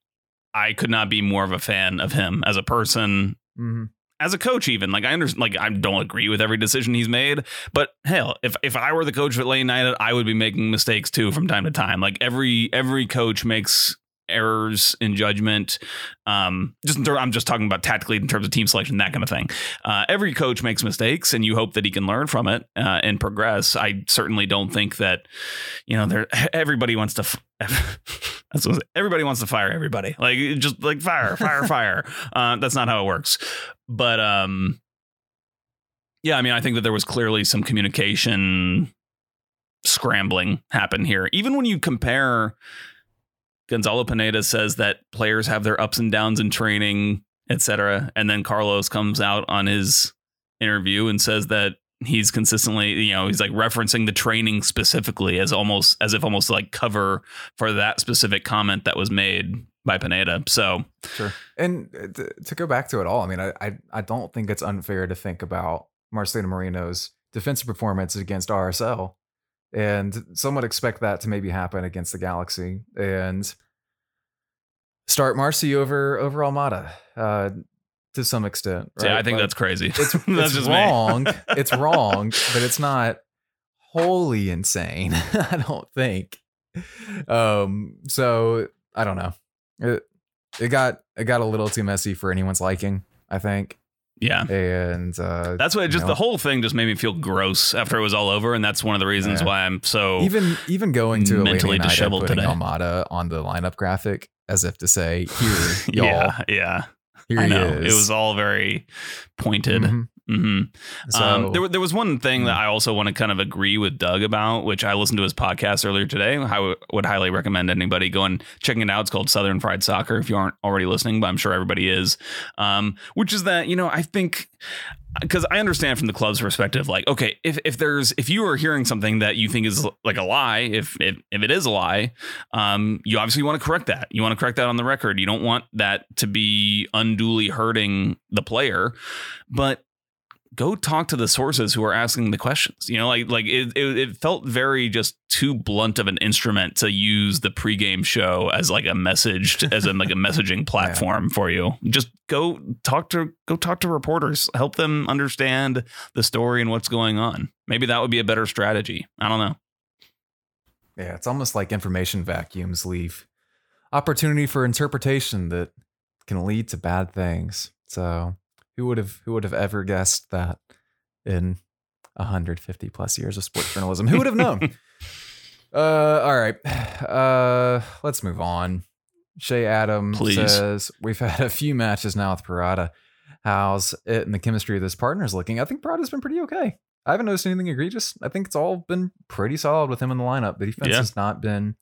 I could not be more of a fan of him as a person, mhm. As a coach. Even like I understand, like I don't agree with every decision he's made, but hell, if if I were the coach of Atlanta United, I would be making mistakes too from time to time. Like every every coach makes errors in judgment. Um, just in ter- I'm just talking about tactically in terms of team selection, that kind of thing. Uh, every coach makes mistakes, and you hope that he can learn from it uh, and progress. I certainly don't think that you know there. Everybody wants to. F- That's what everybody wants to fire everybody. Like just like fire, fire, fire. Uh, that's not how it works. But um, yeah, I mean, I think that there was clearly some communication scrambling happen here. Even when you compare, Gonzalo Pineda says that players have their ups and downs in training, etc., and then Carlos comes out on his interview and says that he's consistently you know he's like referencing the training specifically as almost as if almost like cover for that specific comment that was made by Pineda. So Sure. And uh, to, to go back to it all, I mean, I, I I don't think it's unfair to think about Marcelino Moreno's defensive performance against RSL, and some would expect that to maybe happen against the Galaxy and start Marcy over over Almada uh, to some extent. yeah, right? I think Like, that's crazy. it's, that's it's just wrong. it's wrong, but it's not wholly insane. I don't think. Um. So I don't know. It it got it got a little too messy for anyone's liking. I think, Yeah. and uh, That's what it just know, the whole thing just made me feel gross after it was all over, and that's one of the reasons Yeah. why I'm so even even going to mentally disheveled today. Almada on the lineup graphic as if to say, "Here, y'all, yeah, yeah. Here I know is." it was all very pointed. Mhm. hmm So um, there, there was one thing that Mm. I also want to kind of agree with Doug about, which I listened to his podcast earlier today. I would highly recommend anybody going checking it out. It's called Southern Fried Soccer. If you aren't already listening, but I'm sure everybody is. Um, which is that you know I think because I understand from the club's perspective, like okay, if if there's if you are hearing something that you think is like a lie, if if, if it is a lie, um, you obviously want to correct that. You want to correct that on the record. You don't want that to be unduly hurting the player, but go talk to the sources who are asking the questions. You know, like like it, it, it felt very just too blunt of an instrument to use the pregame show as like a message as in like a messaging platform for you. Just go talk to go talk to reporters, help them understand the story and what's going on. Maybe that would be a better strategy. I don't know. Yeah, it's almost like information vacuums leave opportunity for interpretation that can lead to bad things. So, who would have who would have ever guessed that in 150 plus years of sports journalism? Who would have known? uh, all right. Uh, let's move on. Shay Adam Please. says we've had a few matches now with Purata. How's it and the chemistry of this partner is looking? I think Purata's been pretty okay. I haven't noticed anything egregious. I think it's all been pretty solid with him in the lineup. The defense Yeah. has not been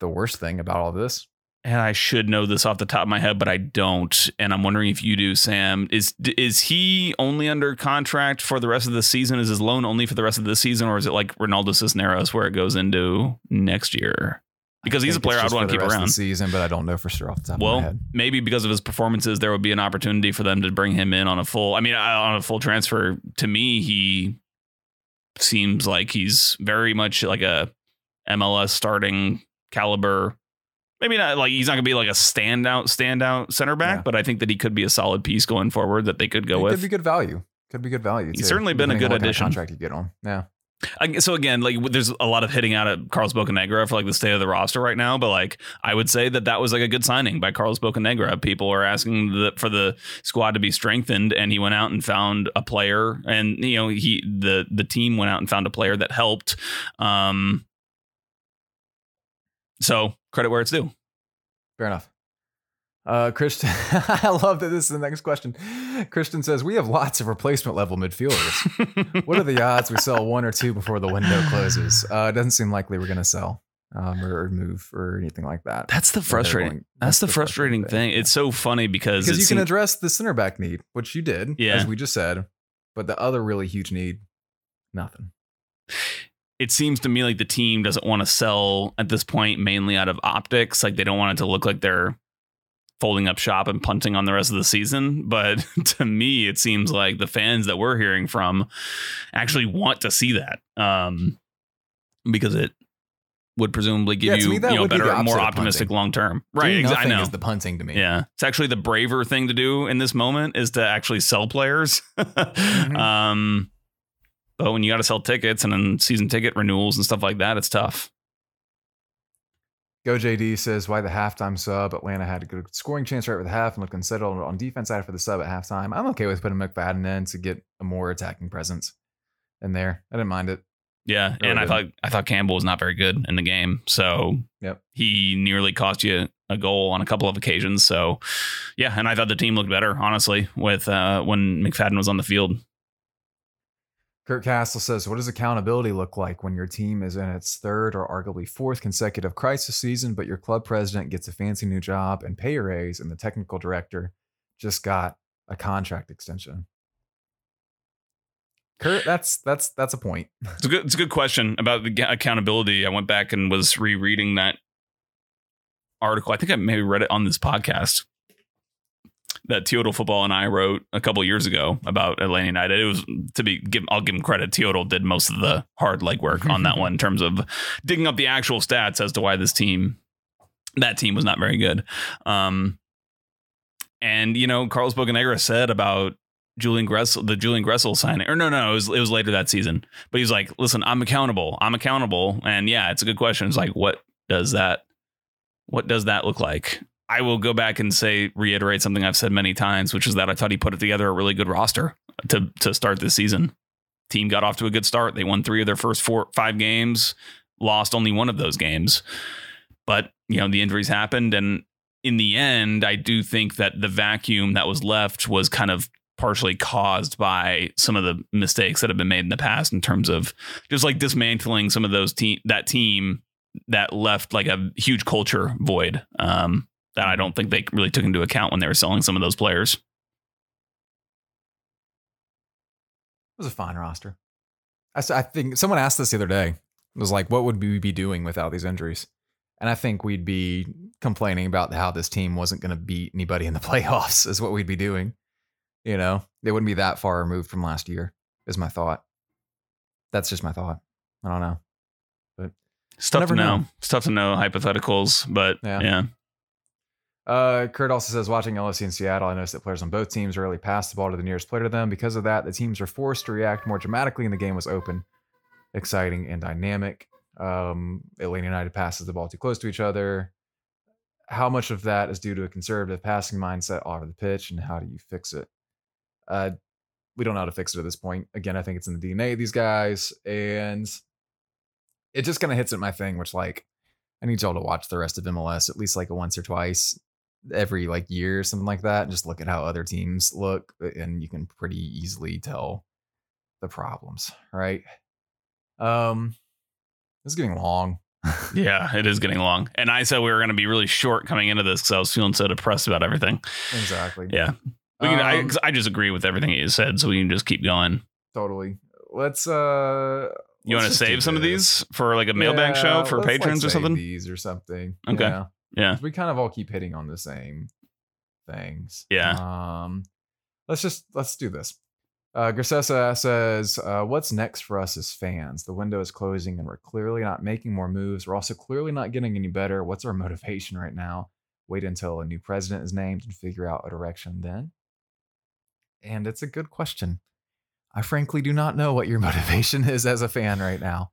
the worst thing about all this. And I should know this off the top of my head, but I don't. And I'm wondering if you do, Sam. Is is he only under contract for the rest of the season? Is his loan only for the rest of the season, or is it like Ronaldo Cisneros where it goes into next year? Because he's a player I'd want to keep rest of around. the season, but I don't know for sure off the top of my Well, maybe because of his performances, there would be an opportunity for them to bring him in on a full. I mean, on a full transfer. To me, he seems like he's very much like a MLS starting caliber. Maybe not like he's not gonna be like a standout standout center back, Yeah. but I think that he could be a solid piece going forward that they could go it with. could be good value. Could be good value. He's too, certainly been a good on kind of addition. Contract you get on. Yeah. I, so again, like there's a lot of hitting out at Carlos Bocanegra for like the state of the roster right now, but like I would say that that was like a good signing by Carlos Bocanegra. People are asking the, for the squad to be strengthened, and he went out and found a player, and you know he the the team went out and found a player that helped. Um, so credit where it's due. Fair enough. Uh, Christian, I love that this is the next question. Christian says we have lots of replacement level midfielders. what are the odds we sell one or two before the window closes? Uh, it doesn't seem likely we're going to sell um, or, move or anything like that. That's the frustrating. going- That's, the frustrating thing. yeah. It's so funny because, because you can address the center back need, which you did, Yeah. as we just said. But the other really huge need, nothing. It seems to me like the team doesn't want to sell at this point mainly out of optics. Like they don't want it to look like they're folding up shop and punting on the rest of the season. But to me, it seems like the fans that we're hearing from actually want to see that um, because it would presumably give Yeah, you, you know, would be better, more optimistic long term. Right. ex- I know. is the punting to me. Yeah. It's actually the braver thing to do in this moment is to actually sell players. Mm-hmm. Um, but when you got to sell tickets and then season ticket renewals and stuff like that, it's tough. Go JD says why the halftime sub. Atlanta had a good scoring chance right with the half and looked unsettled on defense side for the sub at halftime. I'm okay with putting McFadden in to get a more attacking presence in there. I didn't mind it. Yeah, Really and I didn't. thought I thought Campbell was not very good in the game. So Yep. he nearly cost you a goal on a couple of occasions. So yeah, and I thought the team looked better, honestly, with uh, when McFadden was on the field. Kurt Castle says, What does accountability look like when your team is in its third or arguably fourth consecutive crisis season, but your club president gets a fancy new job and pay raise, and the technical director just got a contract extension? Kurt, that's that's that's a point. It's a good it's a good question about the accountability. I went back and was rereading that article. I think I maybe read it on this podcast that Teodal Football and I wrote a couple years ago about Atlanta United. It was to be give I'll give him credit. Teodal did most of the hard legwork on that one in terms of digging up the actual stats as to why this team that team was not very good. Um and you know, Carlos Bocanegra said about Julian Gressel, the Julian Gressel signing, or no, no, it was it was later that season. But he's like, listen, I'm accountable. I'm accountable. And yeah, it's a good question. It's like, what does that, what does that look like? I will go back and say, reiterate something I've said many times, which is that I thought he put it together a really good roster to to start this season. Team got off to a good start. They won three of their first four, five games, lost only one of those games. But you know, the injuries happened, and in the end, I do think that the vacuum that was left was kind of partially caused by some of the mistakes that have been made in the past in terms of just like dismantling some of those team that team that left like a huge culture void um, that I don't think they really took into account when they were selling some of those players. It was a fine roster. I, I think someone asked this the other day. It was like, what would we be doing without these injuries? And I think we'd be complaining about how this team wasn't going to beat anybody in the playoffs, is what we'd be doing. You know, they wouldn't be that far removed from last year, is my thought. That's just my thought. I don't know. It's tough to know. know. It's tough to know hypotheticals, but Yeah. yeah. Uh, Kurt also says, watching LSU in Seattle, I noticed that players on both teams rarely pass the ball to the nearest player to them. Because of that, the teams were forced to react more dramatically, and the game was open, exciting, and dynamic. Um, Atlanta United passes the ball too close to each other. How much of that is due to a conservative passing mindset over the pitch, and how do you fix it? Uh, we don't know how to fix it at this point. Again, I think it's in the DNA of these guys, and it just kind of hits at my thing, which like I need y'all to watch the rest of MLS at least like once or twice every like year or something like that and just look at how other teams look and you can pretty easily tell the problems right um this is getting long Yeah, it is getting long. And I said we were going to be really short coming into this because I was feeling so depressed about everything. exactly Yeah. We can, I, Um, 'cause I just agree with everything you said, so we can just keep going. totally let's uh You want to save some of these for like a mailbag show for let's, like, patrons or something? these or something Okay. yeah. Yeah. we kind of all keep hitting on the same things. Yeah. Um, let's just let's do this. Uh, Grisessa says, uh, "What's next for us as fans? The window is closing, and we're clearly not making more moves. We're also clearly not getting any better. What's our motivation right now? Wait until a new president is named and figure out a direction then." And it's a good question. I frankly do not know what your motivation is as a fan right now.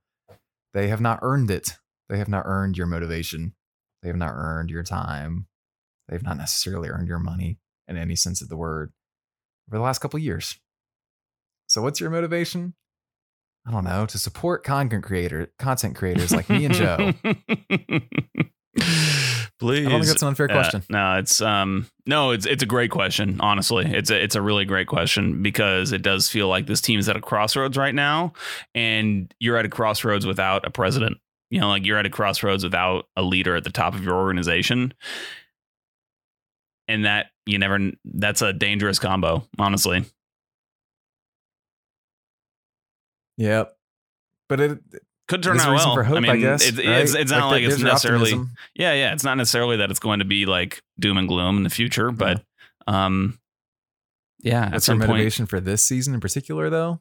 They have not earned it. They have not earned your motivation. They have not earned your time. They've not necessarily earned your money in any sense of the word over the last couple of years. So what's your motivation? I don't know, to support content creator content creators like me and Joe. Please. I don't think that's an unfair Yeah, question. no, it's um no, it's it's a great question. Honestly, it's a it's a really great question because it does feel like this team is at a crossroads right now, and you're at a crossroads without a president. You know, like you're at a crossroads without a leader at the top of your organization, and that you never. That's a dangerous combo, honestly. Yep. But it Could turn out well. for hope, I I, mean, guess. it- right? it's it's not like, there- it's necessarily. optimism. Yeah, yeah. It's not necessarily that it's going to be like doom and gloom in the future, but um, yeah. at What's your some point, motivation for this season in particular, though?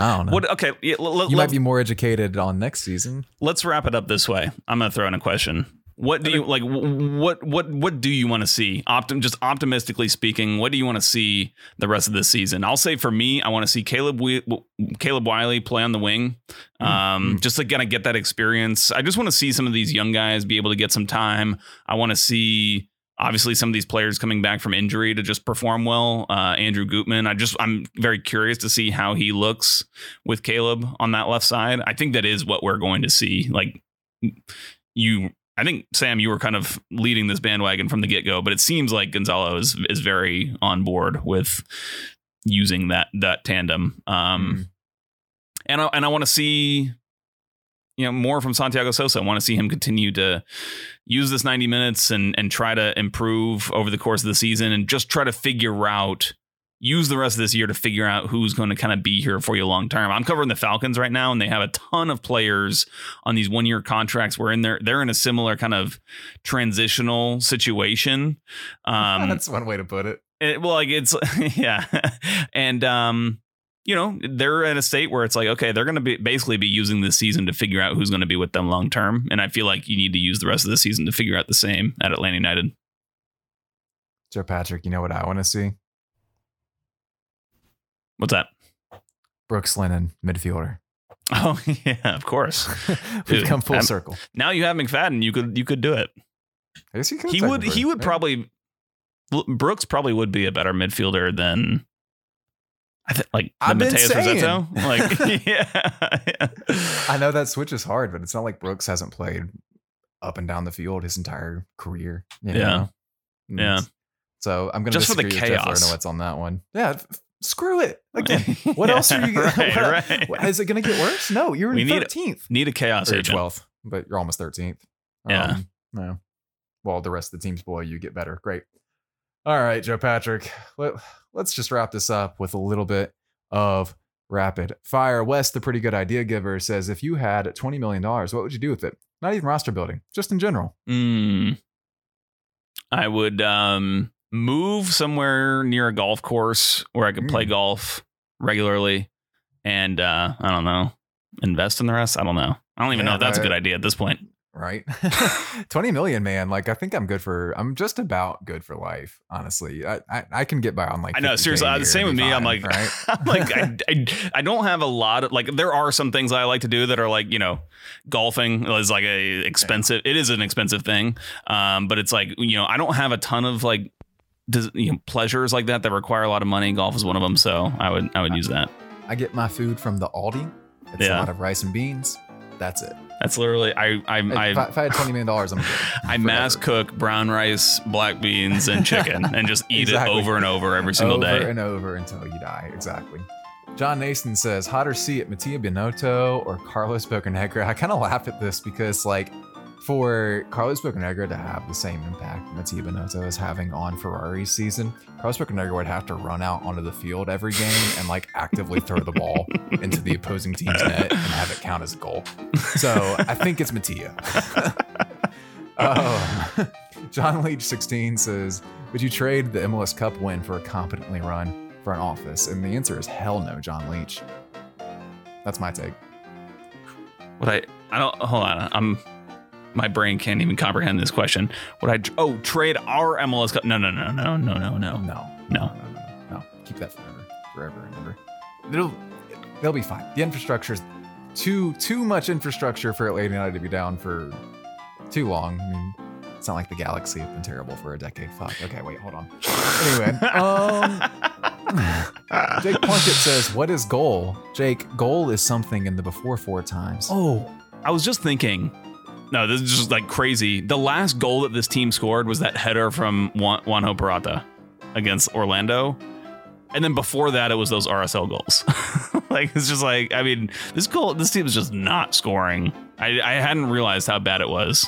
I don't know. what? Okay, yeah, l- l- you might be more educated on next season. let's wrap it up this way. I'm going to throw in a question. What do you like? What what what do you want to see? Optim, just optimistically speaking, what do you want to see the rest of this season? I'll say for me, I want to see Caleb Wi- Caleb Wiley play on the wing, um, just to kind of get that experience. I just want to see some of these young guys be able to get some time. I want to see obviously some of these players coming back from injury to just perform well. Uh, Andrew Gutman, I just I'm very curious to see how he looks with Caleb on that left side. I think that is what we're going to see. Like you, I think Sam, you were kind of leading this bandwagon from the get go, but it seems like Gonzalo is is very on board with using that that tandem. Um, Mm. and I, and I want to see you know more from Santiago Sosa. I want to see him continue to use this 90 minutes and and try to improve over the course of the season and just try to figure out use the rest of this year to figure out who's going to kind of be here for you long term. I'm covering the Falcons right now and they have a ton of players on these one year contracts where in there they're in a similar kind of transitional situation. Um That's one way to put it. it, well, like it's yeah, and um, you know, they're in a state where it's like, okay, they're going to be basically be using this season to figure out who's going to be with them long term, and I feel like you need to use the rest of the season to figure out the same at Atlanta United. Joe Patrick, you know what I want to see? What's that? Brooks Lennon, midfielder. Oh yeah, of course. We've Dude, come full I'm- circle. Now you have McFadden, you could you could do it. I guess he could. He would he would Yeah. probably Brooks probably would be a better midfielder than. I think like I've been Matheus saying. Rossetto. Like yeah, I know that switch is hard, but it's not like Brooks hasn't played up and down the field his entire career. you Yeah. know? And Yeah. So I'm gonna Just for the disagree with Jeff chaos. Larentowicz on that one. Yeah. screw it. Again, what Yeah, else are you? Gonna, right, what- right. Is it going to get worse? No, you're We in need- 13th Need a chaos or 12th, but you're almost 13th. Yeah. Um, no. Well, the rest of the teams below you get better. Great. All right, Joe Patrick. Let, let's just wrap this up with a little bit of rapid fire. Wes, the pretty good idea giver, says if you had $20 million, what would you do with it? Not even roster building, just in general. Mm. I would um, move somewhere near a golf course where I could play Mm. golf regularly, and uh, I don't know, invest in the rest. I don't know. I don't even Yeah, know if that's a good idea at this point. Right? 20 million, man. Like, I think I'm good for, I'm just about good for life, honestly. I, I, I can get by on like, I know. Seriously, uh, the same with me. I'm like, right? I'm like, I, I, I don't have a lot of like. There are some things I like to do that are like, you know, golfing is like a expensive. It is an expensive thing, um, but it's like you know, I don't have a ton of like, does, you know, pleasures like that that require a lot of money. Golf is one of them, so I would, I would use that. I get my food from the Aldi. It's Yeah. a lot of rice and beans. That's it. That's literally I I If, I, if I had twenty million dollars, I'm good. I mass cook brown rice, black beans, and chicken, and just eat Exactly. it over and over every single over day. Over and over until you die. Exactly. John Nason says, hotter seat at Mattia Binotto or Carlos Bocanegra. I kind of laugh at this because, like, for Carlos Bocanegra to have the same impact Mattia Binotto is having on Ferrari's season, Carlos Bocanegra would have to run out onto the field every game and, like, actively throw the ball into the opposing team's net and have it count as a goal. So I think it's Mattia. Oh, um, John Leach 16 says, Would you trade the MLS Cup win for a competently run front office? And the answer is hell no, John Leach. That's my take. What I? I don't. Hold on. I'm. My brain can't even comprehend this question. Would I? Oh, trade our MLS Cup? No, no, no, no, no, no, no. No, No. no, no, no. no. Keep that forever, forever and ever. It'll, they'll be fine. The infrastructure's too too much infrastructure for Atlanta United to be down for too long. I mean, it's not like the Galaxy have been terrible for a decade. Fuck. Okay, wait, hold on. Anyway, um, Jake Plunkett says, "What is goal?" Jake, goal is something in the before four times. Oh, I was just thinking. No, this is just like crazy. The last goal that this team scored was that header from Juan- Juanjo Purata against Orlando. And then before that, it was those RSL goals. like it's just like I mean, this goal, this team is just not scoring. I, I hadn't realized how bad it was.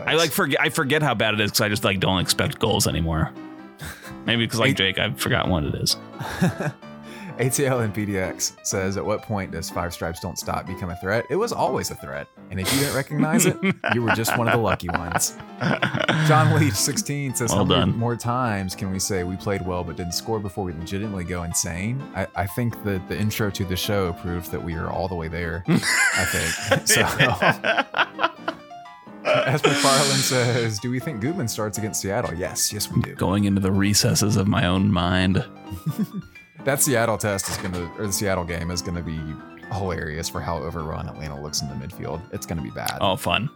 I like forget I forget how bad it is because I just like don't expect goals anymore. Maybe because like Jake, I've forgotten what it is. ATL and PDX says, At what point does Five Stripes Don't Stop become a threat? It was always a threat. And if you didn't recognize it, you were just one of the lucky ones. John Leach, 16, says, Well How many done. more times can we say we played well but didn't score before we legitimately go insane? I, I think that the intro to the show proves that we are all the way there. I think. So, as McFarland says, Do we think Gutman starts against Seattle? Yes, yes, we do. Going into the recesses of my own mind. That Seattle test is going to, or the Seattle game is going to be hilarious for how overrun Atlanta looks in the midfield. It's going to be bad. Oh, fun.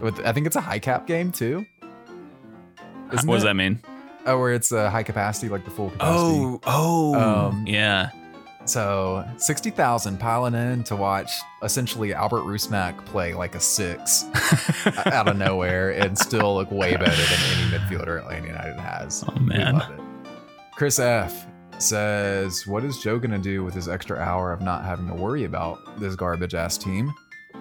With- I think it's a high cap game too. Isn't what does that mean? Oh, where it's a high capacity, like the full capacity. Oh, oh, Um, yeah. So 60,000 piling in to watch essentially Albert Rusnak play like a six out of nowhere and still look way better than any midfielder Atlanta United has. Oh, man. love it. Chris F says, What is Joe going to do with his extra hour of not having to worry about this garbage ass team?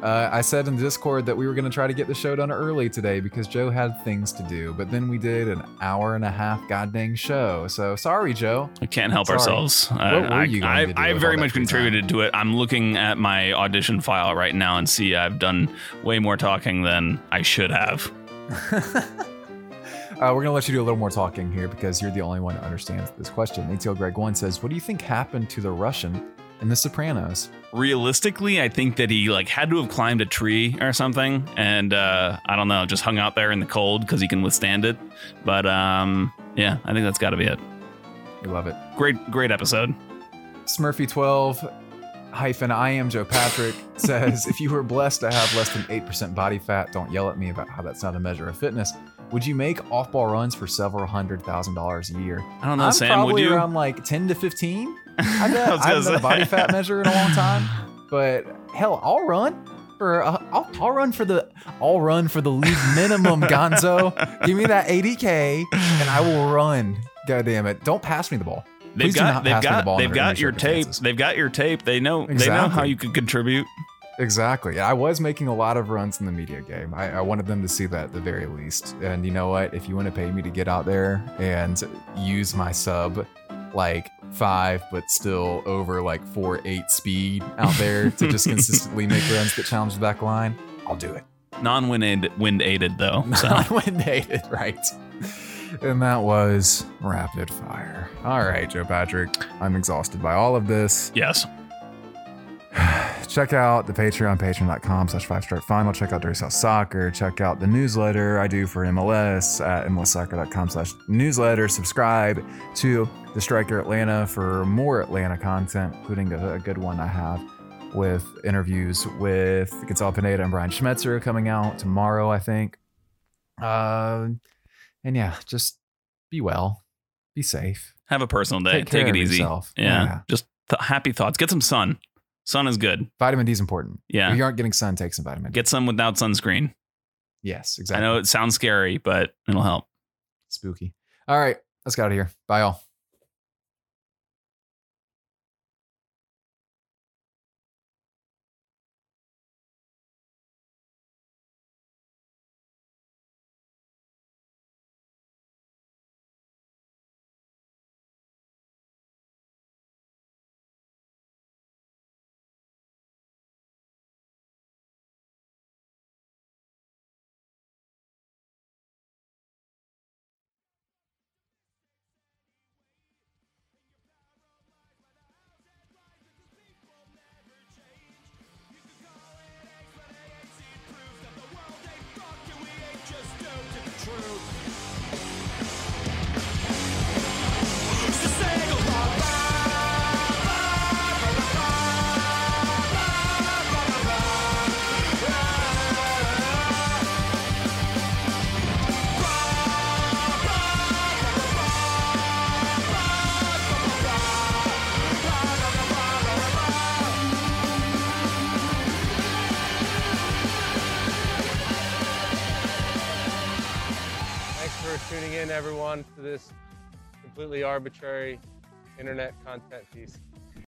Uh, I said in Discord that we were going to try to get the show done early today because Joe had things to do, but then we did an hour and a half goddamn show. So sorry, Joe. We can't help Sorry. ourselves. Uh, I, I, I very much free time? contributed to it. I'm looking at my audition file right now and see I've done way more talking than I should have. Uh, we're going to let you do a little more talking here because you're the only one who understands this question. ATL Greg 1 says, What do you think happened to the Russian in The Sopranos? Realistically, I think that he like had to have climbed a tree or something, and uh, I don't know, just hung out there in the cold because he can withstand it. But um, yeah, I think that's got to be it. We love it. Great, great episode. Smurfy12 hyphen I am Joe Patrick says, If you were blessed to have less than 8% body fat, don't yell at me about how that's not a measure of fitness. Would you make off ball runs for several hundred thousand dollars a year? I don't know, I'm Sam. Would probably you? around like 10 to 15. I bet. I I haven't done a body fat measure in a long time, but hell, I'll run for uh, I'll, I'll run for the I'll run for the league minimum, Gonzo. Give me that 80k, and I will run. God damn it! Don't pass me the ball. They've Please got, they've the got, ball they've got your tape. They've got your tape. They know, they know how you can contribute. Exactly. I was making a lot of runs in the media game. I, I wanted them to see that at the very least. And you know what? If you want to pay me to get out there and use my sub like five, but still over like four eight speed out there to just consistently make runs that challenge the back line, I'll do it. Non-wind aided, wind aided though. So Not when dated, right? And that was rapid fire. All right, Joe Patrick. I'm exhausted by all of this. yes, check out the Patreon, patreon.com slash five stripe final. Check out Dirty South Soccer. Check out the newsletter I do for MLS at mlssoccer.com slash newsletter. Subscribe to The Striker Atlanta for more Atlanta content, including a, a good one I have with interviews with Gonzalo Pineda and Brian Schmetzer coming out tomorrow, I think. Uh, and yeah, just be well, be safe. have a personal day. Take Take, it easy. Yeah, Yeah. just th- happy thoughts. Get some sun. Sun is good. Vitamin D is important. Yeah. If you aren't getting sun, take some vitamin D. Get some without sunscreen. yes, exactly. I know it sounds scary, but it'll help. Spooky. All right, let's get out of here. Bye, all. Completely arbitrary internet content piece.